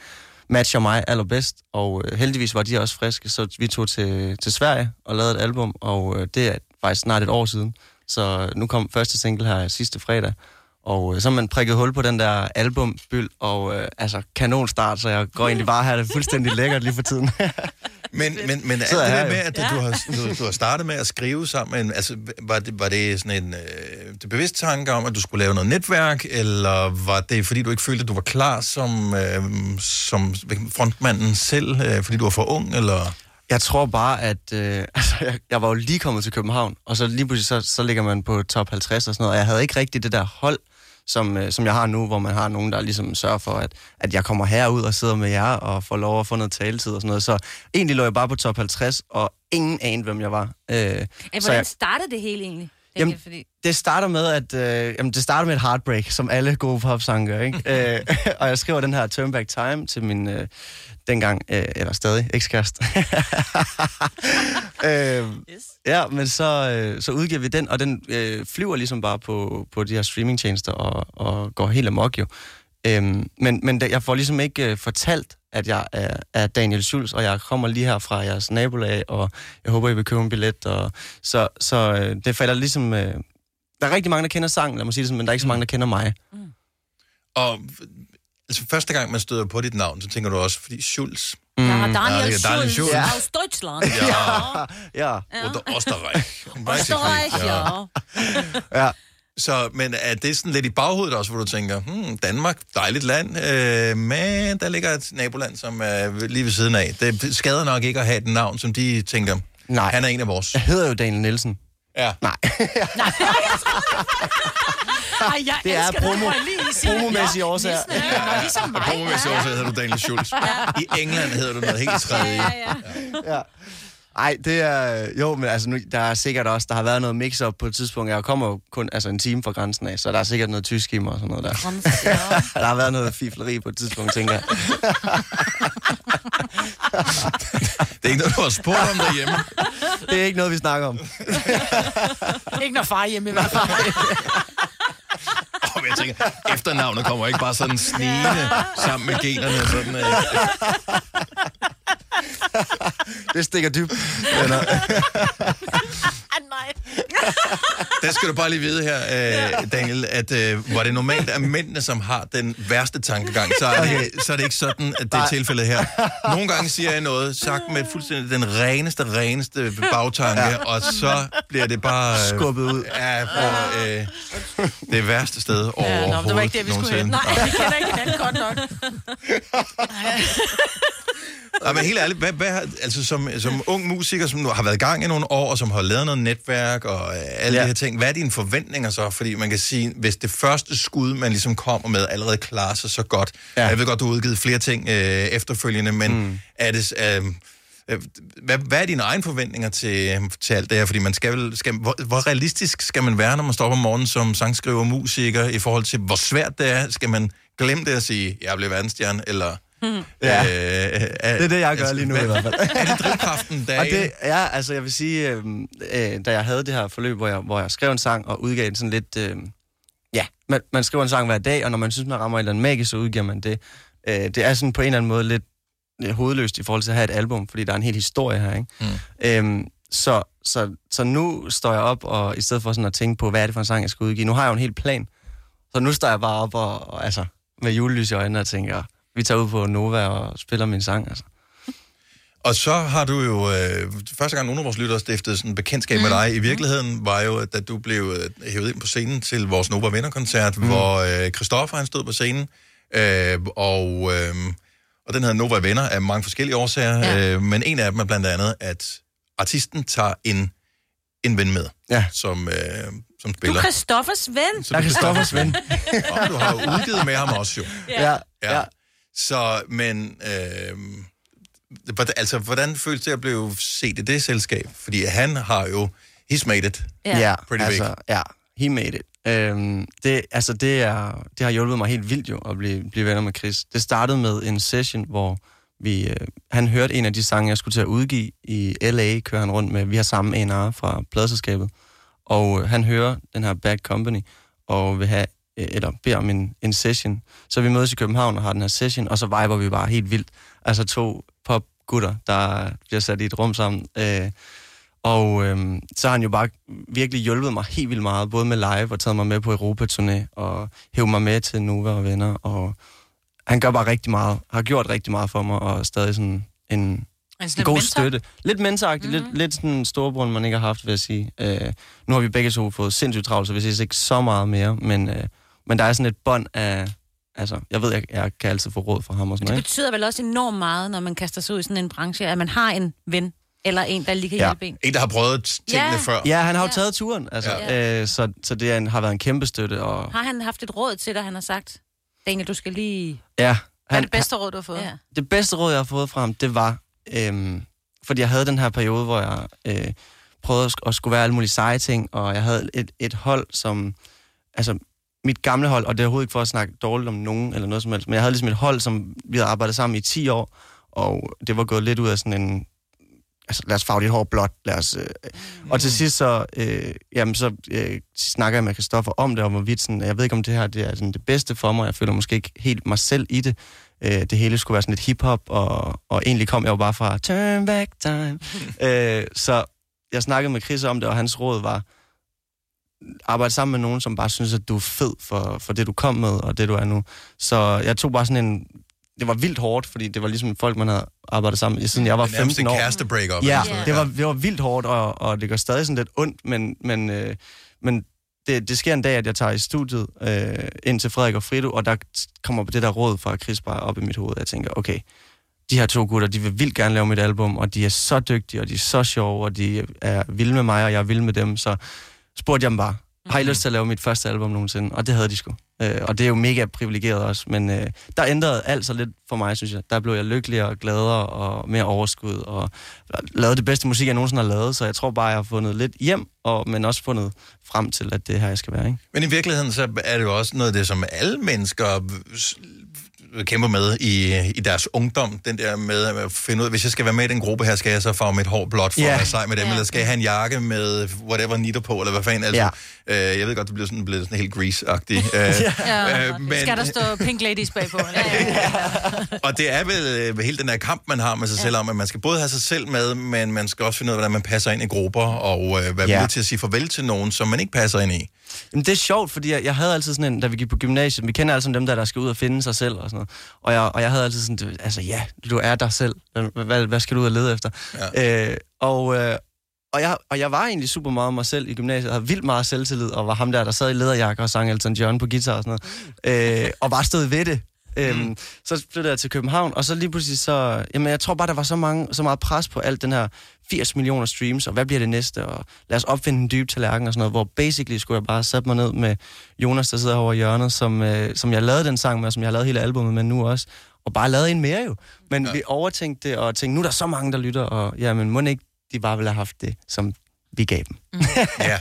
matcher mig allerbedst. Og øh, heldigvis var de også friske, så vi tog til, til Sverige og lavede et album, og øh, det er faktisk snart et år siden. Så øh, nu kom første single her sidste fredag, og øh, så har man prikket hul på den der albumbyld, og øh, altså kanonstart, så jeg går egentlig bare her det det fuldstændig lækkert lige for tiden. Men, men, men alt det der med, at du, har, du, du har startet med at skrive sammen, altså var det, var det sådan en øh, det bevidst tanke om, at du skulle lave noget netværk, eller var det fordi du ikke følte, at du var klar som, øh, som frontmanden selv, øh, fordi du var for ung, eller? Jeg tror bare, at øh, altså, jeg, jeg var jo lige kommet til København, og så lige pludselig så, så ligger man på top 50 og sådan noget, og jeg havde ikke rigtig det der hold, som, øh, som jeg har nu, hvor man har nogen, der ligesom sørger for, at, at jeg kommer herud og sidder med jer og får lov at få noget taletid og sådan noget. Så egentlig lå jeg bare på top 50, og ingen anede, hvem jeg var. Øh, så hvordan jeg, startede det hele egentlig? Jamen, fordi... det starter med, at øh, jamen, det starter med et heartbreak, som alle gode popsange gør, ikke? øh, og jeg skriver den her Turn Back Time til min øh, dengang, øh, eller stadig, ekskæreste. øh, yes. Ja, men så, øh, så udgiver vi den, og den øh, flyver ligesom bare på, på de her streamingtjenester og, og går helt amok jo. Øhm, men men da, jeg får ligesom ikke øh, fortalt, at jeg er, er Daniel Schulz, og jeg kommer lige her fra jeres nabolag, og jeg håber, I vil købe en billet. Og, så så øh, det falder ligesom... Øh, der er rigtig mange, der kender sangen, lad mig sige det sådan, men der er ikke så mange, der kender mig. Og altså, første gang, man støder på dit navn, så tænker du også, fordi Schulz... Ja, Daniel det er Daniel Schulz Schulz. aus Deutschland. Ja. ja. Oder Österreich. Österreich, ja. ja. Så, men er det sådan lidt i baghovedet også, hvor du tænker, hmm, Danmark, dejligt land, øh, men der ligger et naboland, som er lige ved siden af. Det skader nok ikke at have et navn, som de tænker, Nej. han er en af vores. Jeg hedder jo Daniel Nielsen. Ja. Nej. Ej, jeg Det er elsker promo- det, lige sige. promomæssige årsager. Er jo nok ligesom mig. Og promomæssigt årsag hedder du Daniel Schulz. I England hedder du noget helt tredje. ja. Ej, det er... Jo, men altså, nu, der er sikkert også... Der har været noget mix-up på et tidspunkt. Jeg kommer jo kun altså, en time fra grænsen af, så der er sikkert noget tysk i mig og sådan noget der. der har været noget fifleri på et tidspunkt, tænker jeg. Det er ikke noget, du har spurgt om derhjemme. Det er ikke noget, vi snakker om. Ikke når far hjemme i hvert fald. Og jeg tænker, efternavnet kommer ikke bare sådan snigende sammen med generne. Sådan, øh. Det stikker dybt. venner. nej. Der skal du bare lige vide her, øh, Daniel, at øh, hvor det normalt er mændene, som har den værste tankegang, så er det, så er det ikke sådan, at det er Nej. tilfældet her. Nogle gange siger jeg noget, sagt med fuldstændig den reneste, reneste bagtanke, ja. og så bliver det bare... Øh, Skubbet ud. Ja, på øh, det værste sted overhovedet. Ja, nå, det var ikke det, vi skulle hen. Nej, vi kender ikke hinanden godt nok. Nej, men helt ærligt, hvad, hvad, altså som, som ung musiker, som nu har været i gang i nogle år, og som har lavet noget netværk og øh, alle ja. De her ting, hvad er dine forventninger så? Fordi man kan sige, hvis det første skud, man ligesom kommer med, allerede klarer sig så godt. Ja. Jeg ved godt, du har udgivet flere ting øh, efterfølgende, men mm. er det... Øh, øh, hvad, hvad er dine egne forventninger til, til alt det her? Fordi man skal vel, skal, hvor, hvor realistisk skal man være, når man står op om morgenen som sangskriver musiker, i forhold til, hvor svært det er? Skal man glemme det at sige, jeg blev verdensstjerne, eller... Ja. Øh, Det er det, jeg gør lige nu i hvert fald. Er det drivkraften, der Og er det, ja, altså jeg vil sige, øh, øh, da jeg havde det her forløb, hvor jeg, hvor jeg skrev en sang og udgav den sådan lidt... Øh, ja, man, man skriver en sang hver dag, og når man synes, man rammer et eller andet magisk, så udgiver man det. Øh, det er sådan på en eller anden måde lidt hovedløst i forhold til at have et album, fordi der er en hel historie her, ikke? Mm. Øhm, så, så, så nu står jeg op, og i stedet for sådan at tænke på, hvad er det for en sang, jeg skal udgive, nu har jeg jo en hel plan. Så nu står jeg bare op og, og altså, med julelys i øjnene og tænker, vi tager ud på Nova og spiller min sang, altså. Og så har du jo, øh, første gang nogen af vores lyttere stiftede sådan en bekendtskab mm. med dig, i virkeligheden var jo, at da du blev øh, hævet ind på scenen til vores Nova Venner-koncert, mm. hvor øh, Christoffer han stod på scenen, øh, og, øh, og den hedder Nova Venner af mange forskellige årsager, ja. øh, men en af dem er blandt andet, at artisten tager en, en ven med, ja. som, øh, som Du spiller. er Christoffers ven. Så du er Christoffers ven. og du har jo udgivet med ham også jo. Ja, ja. Så, men... Øh, hvordan- altså, hvordan føles det at blive set i det selskab? Fordi han har jo... He's made it. Ja, Pretty altså, big. ja, he made it. Øhm, det, altså, det, er, det har hjulpet mig helt vildt jo at blive, blive venner med Chris. Det startede med en session, hvor vi, øh, han hørte en af de sange, jeg skulle til at udgive i L.A., kører han rundt med. Vi har samme A&R fra pladselskabet. Og øh, han hører den her Bad Company, og vil have, eller beder om en, en session. Så vi mødes i København og har den her session, og så viber vi bare helt vildt. Altså to popgutter, der bliver sat i et rum sammen. Øh, og øhm, så har han jo bare virkelig hjulpet mig helt vildt meget, både med live og taget mig med på Europa-turné, og hævet mig med til Nova og venner, og han gør bare rigtig meget, har gjort rigtig meget for mig, og er stadig sådan en, En en sådan god mentor? støtte. Lidt mentoragtigt, mm-hmm. lidt, lidt sådan storebror, man ikke har haft, vil jeg sige. Øh, nu har vi begge to fået sindssygt travlt, så vi ses ikke så meget mere, men, øh, men der er sådan et bånd af, altså, jeg ved, jeg, jeg kan altid få råd fra ham og sådan Det noget. ikke? betyder vel også enormt meget, når man kaster sig ud i sådan en branche, at man har en ven. Eller en, der lige kan Ja. hjælpe en. En, der har prøvet tingene Ja. før. Ja, han har jo Ja. taget turen, altså. Ja. Øh, så, så det er en, har været en kæmpe støtte. Og, Har han haft et råd til dig, han har sagt? Daniel, du skal lige... ja, Hvad er han, det bedste råd, du har fået? Ja. det bedste råd, jeg har fået fra ham, det var, øhm, fordi jeg havde den her periode, hvor jeg øh, prøvede at, sk- at skulle være alle mulige seje ting, og jeg havde et, et hold, som, altså mit gamle hold, og det er overhovedet ikke for at snakke dårligt om nogen eller noget som helst, men jeg havde ligesom et hold, som vi havde arbejdet sammen i 10 år, og det var gået lidt ud af sådan en, altså lad os farve dit hår blåt, lad os, øh, og til sidst så, øh, jamen så øh, snakker jeg med Christoffer om det, og hvorvidt sådan, jeg ved ikke om det her det er sådan det bedste for mig, jeg føler måske ikke helt mig selv i det, øh, det hele skulle være sådan lidt hiphop, og, og egentlig kom jeg jo bare fra Turn Back Time. øh, så jeg snakkede med Chris om det, og hans råd var, arbejde sammen med nogen, som bare synes, at du er fed for, for det, du kom med, og det, du er nu. Så jeg tog bare sådan en... Det var vildt hårdt, fordi det var ligesom folk, man havde arbejdet sammen med, siden jeg var Det er nærmest 15 et år. kæreste-break-up, Ja, eller sådan noget. det var, det var vildt hårdt, og, og det gør stadig sådan lidt ondt, men, men, øh, men det, det sker en dag, at jeg tager i studiet øh, ind til Frederik og Frido, og der kommer det der råd fra Chris bare op i mit hoved, jeg tænker, okay, de her to gutter, de vil vildt gerne lave mit album, og de er så dygtige, og de er så sjove, og de er vilde med mig, og jeg er vild med dem, så spurgte jeg dem bare, har I lyst til at lave mit første album nogensinde? Og det havde de sgu. Øh, og det er jo mega privilegeret også, men øh, der ændrede alt så lidt for mig, synes jeg. Der blev jeg lykkeligere og gladere og mere overskud, og lavede det bedste musik, jeg nogensinde har lavet, så jeg tror bare, jeg har fundet lidt hjem, og, men også fundet frem til, at det er her, jeg skal være, ikke? Men i virkeligheden, så er det jo også noget af det, som alle mennesker kæmper med i, i deres ungdom. Den der med at finde ud af, hvis jeg skal være med i den gruppe her, skal jeg så farve mit hår blåt for Ja. at være sej med dem, Ja. eller skal jeg have en jakke med whatever nitter på, eller hvad fanden. Altså, øh, jeg ved godt, det bliver sådan, blevet sådan helt grease-agtigt. Øh, Ja, øh, men, Skal der stå Pink Ladies bagpå? Eller? og det er vel øh, hele den her kamp, man har med sig selv om, at man skal både have sig selv med, men man skal også finde ud af, hvordan man passer ind i grupper, og øh, være Ja. villig til at sige farvel til nogen, som man ikke passer ind i. Jamen, det er sjovt, fordi jeg, jeg havde altid sådan en, da vi gik på gymnasiet, vi kender sammen dem der, der skal ud og finde sig selv og sådan noget. Og jeg, og jeg havde altid sådan, altså ja, du er dig selv. Hvad, hvad, skal du ud og lede efter? Ja. Øh, og, øh, og, jeg, og jeg var egentlig super meget mig selv i gymnasiet, og havde vildt meget selvtillid, og var ham der, der sad i lederjakke og sang Elton John på guitar og sådan noget. Øh, og bare stod ved det. Øhm, så flyttede jeg til København, og så lige pludselig så... Jamen, jeg tror bare, der var så, mange, så meget pres på alt den her 80 millioner streams, og hvad bliver det næste, og lad os opfinde en dyb tallerken og sådan noget, hvor basically skulle jeg bare sætte mig ned med Jonas, der sidder over hjørnet, som, øh, som jeg lavede den sang med, og som jeg har lavet hele albumet med nu også, og bare lavet en mere jo. Men ja. vi overtænkte det, og tænkte, nu er der så mange, der lytter, og jamen, må ikke de bare ville have haft det, som vi gav dem. ja.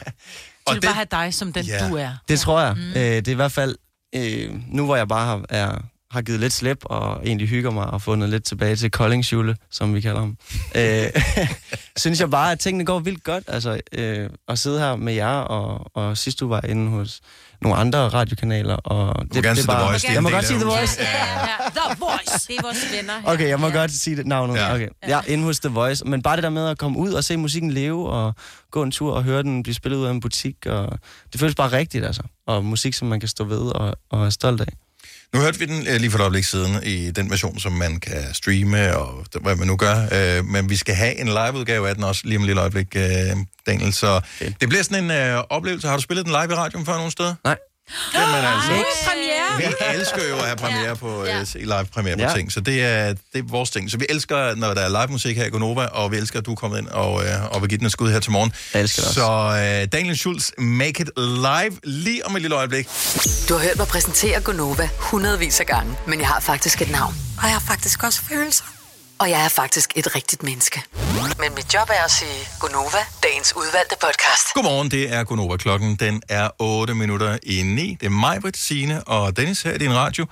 De vil bare have dig, som den Ja. du er. Det tror jeg. Mm. Øh, det er i hvert fald, øh, nu hvor jeg bare har, er, har givet lidt slip, og egentlig hygger mig, og fundet lidt tilbage til Koldingshjule, som vi kalder ham, øh, synes jeg bare, at tingene går vildt godt. Altså, øh, at sidde her med jer, og, og sidst du var inde hos nogle andre radiokanaler, og det, gerne det sige er The bare, Voice, det er Jeg må godt sige The. Voice. The Voice. Det er vores venner her. Okay, jeg må ja. godt sige det navnet. Ja. Ja. Okay. Ja, inde hos The Voice. Men bare det der med at komme ud og se musikken leve, og gå en tur og høre den blive spillet ud af en butik, og det føles bare rigtigt, altså. Og musik, som man kan stå ved og, og er stolt af. Nu hørte vi den øh, lige for et øjeblik siden i den version, som man kan streame og hvad man nu gør. Øh, men vi skal have en liveudgave af den også lige om et lille øjeblik, øh, Daniel. Så det bliver sådan en øh, oplevelse. Har du spillet den live i radioen før nogen steder? Nej. Jamen altså, Premiere. vi elsker jo at have premiere på, Ja. øh, se live premiere på Ja. ting, så det er, det er vores ting. Så vi elsker, når der er live musik her i Gonova, og vi elsker, at du er kommet ind og, øh, og vil give den et skud her til morgen. Jeg elsker det. Så øh, Daniel Schulz, Make It Live, lige om et lille øjeblik. Du har hørt mig præsentere Gonova hundredvis af gange, men jeg har faktisk et navn. Og jeg har faktisk også følelser. Og jeg er faktisk et rigtigt menneske. Men mit job er at sige Gonova, dagens udvalgte podcast. Godmorgen, det er Gunova. Klokken den er 8 minutter i 9. Det er mig, Britt, Signe og Dennis her i din radio.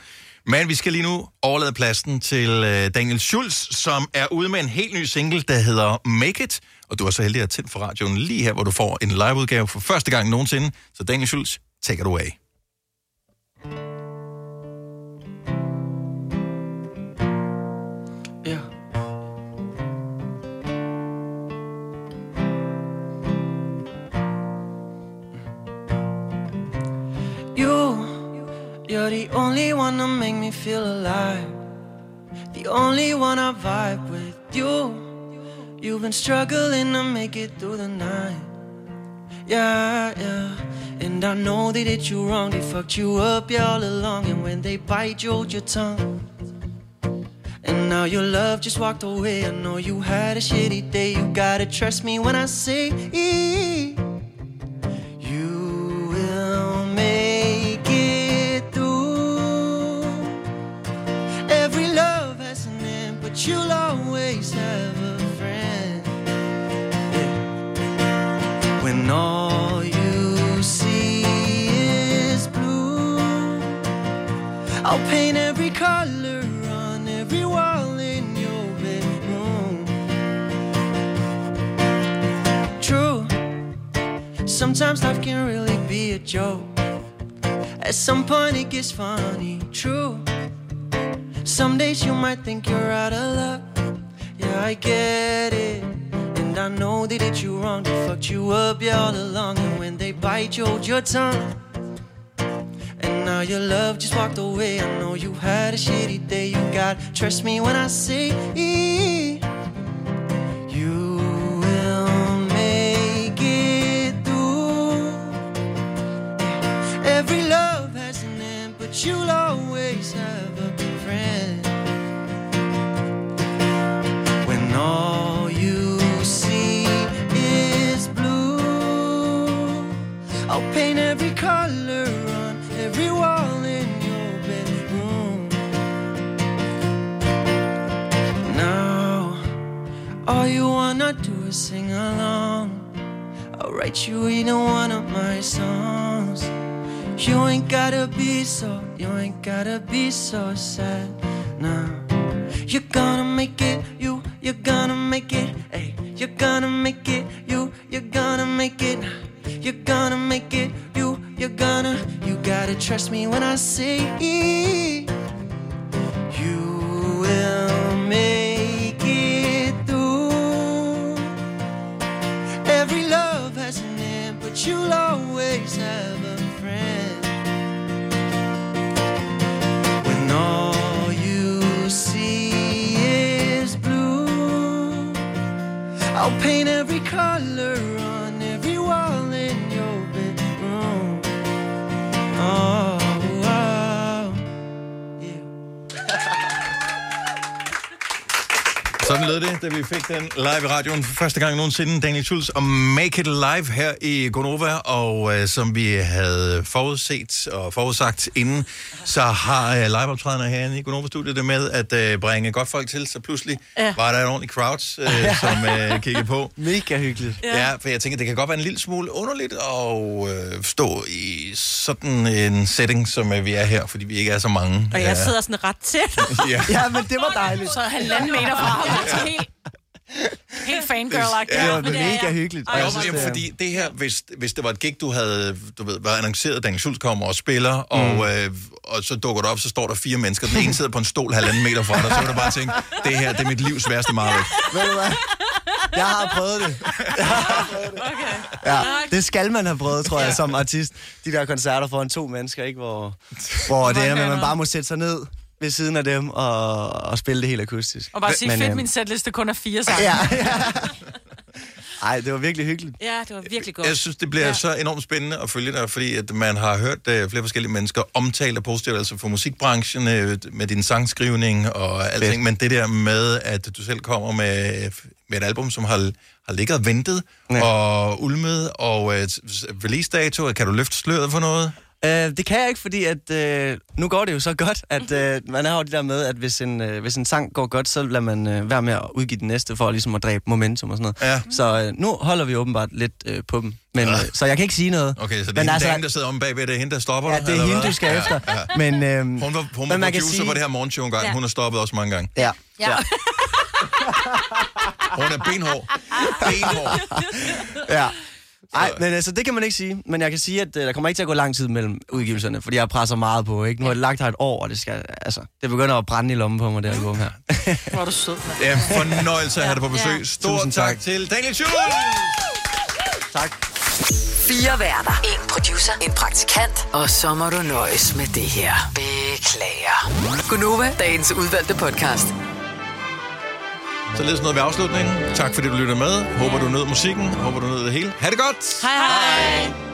Men vi skal lige nu overlade pladsen til øh, Daniel Schulz, som er ude med en helt ny single, der hedder Make It. Og du er så heldig at tænde for radioen lige her, hvor du får en liveudgave for første gang nogensinde. Så Daniel Schulz, take it away. You're the only one to make me feel alive. The only one I vibe with. You, you've been struggling to make it through the night. Yeah, yeah. And I know they did you wrong. They fucked you up, yeah, all along. And when they bite, you hold your tongue. And now your love just walked away. I know you had a shitty day. You gotta trust me when I say but you'll always have a friend. Yeah. When all you see is blue, I'll paint every color on every wall in your bedroom. True, sometimes life can really be a joke. At some point, it gets funny. True, some days you might think you're out of luck. Yeah, I get it. And I know they did you wrong, they fucked you up, yeah, all along. And when they bite you, hold your tongue. And now your love just walked away. I know you had a shitty day. You got trust me when I say write you either one of my songs. You ain't gotta be so, you ain't gotta be so sad now. You're gonna make it, you, you're gonna make it, hey. You're gonna make it, you, you're gonna make it. You're gonna make it, you, you're gonna, you gotta trust me when I say you'll always have a friend. When all you see is blue, I'll paint every color da vi fik den live i radioen for første gang nogensinde. Daniel Schulz og Make It Live her i Gonova. Og øh, som vi havde forudset og forudsagt inden, så har øh, liveoptræderne herinde i Gonova-studiet det med at øh, bringe godt folk til. Så pludselig Ja. ja. var der en ordentlig crowd, øh, som øh, kiggede på. Mega hyggeligt. Ja. ja, for jeg tænker, det kan godt være en lille smule underligt at øh, stå i sådan en setting, som øh, vi er her, fordi vi ikke er så mange. Og jeg sidder sådan ret tæt. Ja. Ja, men det var dejligt. Så halvanden meter fra ham. Helt, helt fangirl-agtigt. Ja, det er jeg. Og også, jamen, fordi det her, hvis, hvis det var et gig, du havde du ved, været annonceret, Daniel Schultz kommer og spiller, mm. og, øh, og så dukker du op, så står der fire mennesker. Den ene sidder på en stol halvanden meter fra dig, så vil du bare tænke, det her, det er mit livs værste mareridt. Ved du hvad? Jeg har prøvet det. Jeg har prøvet det. Okay. Ja, det skal man have prøvet, tror jeg, som artist. De der koncerter foran to mennesker, ikke? Hvor, hvor det med, at man bare må sætte sig ned ved siden af dem og, og spille det helt akustisk. Og bare sige, Men, fedt, øhm, min setliste kun er fire sange. Ja, Ej, det var virkelig hyggeligt. Ja, det var virkelig godt. Jeg synes, det bliver ja. så enormt spændende at følge dig, fordi at man har hørt uh, flere forskellige mennesker omtale dig positivt, altså for musikbranchen, uh, med din sangskrivning og alting, men det der med, at du selv kommer med, med et album, som har, har ligget og ventet ja. og ulmet, og uh, release-dato, kan du løfte sløret for noget? Uh, det kan jeg ikke, fordi at uh, nu går det jo så godt, at uh, man har jo det der med, at hvis en, uh, hvis en sang går godt, så lader man uh, være med at udgive den næste, for ligesom at dræbe momentum og sådan noget. Ja. Så uh, nu holder vi åbenbart lidt uh, på dem. Men, uh, så jeg kan ikke sige noget. Okay, så det er Men hende, altså- dame, der sidder om bagved, det er hende, der stopper Ja, det er hende, du skal efter. Ja. Men, øhm, Hun var, hun var men man kan producer sige- på det her morgenshow engang. Ja. Hun har stoppet også mange gange. Ja. Ja. Hun er benhård. Benhård. ja. Nej, men altså, det kan man ikke sige. Men jeg kan sige, at uh, der kommer ikke til at gå lang tid mellem udgivelserne, fordi jeg presser meget på. Ikke? Nu har det lagt her et år, og det, skal, altså, det begynder at brænde i lommen på mig, det album her. Hvor er du sød, mand. Det en fornøjelse at have dig på besøg. Ja. Stort Tusind tak. tak. til Daniel Schultz! Tak. Fire værter. En producer. En praktikant. Og så må du nøjes med det her. Beklager. Gunova, dagens udvalgte podcast. Så led sådan noget ved afslutningen. Tak fordi du lytter med. Håber du nød musikken. Håber du nød det hele. Ha' det godt! Hej hej!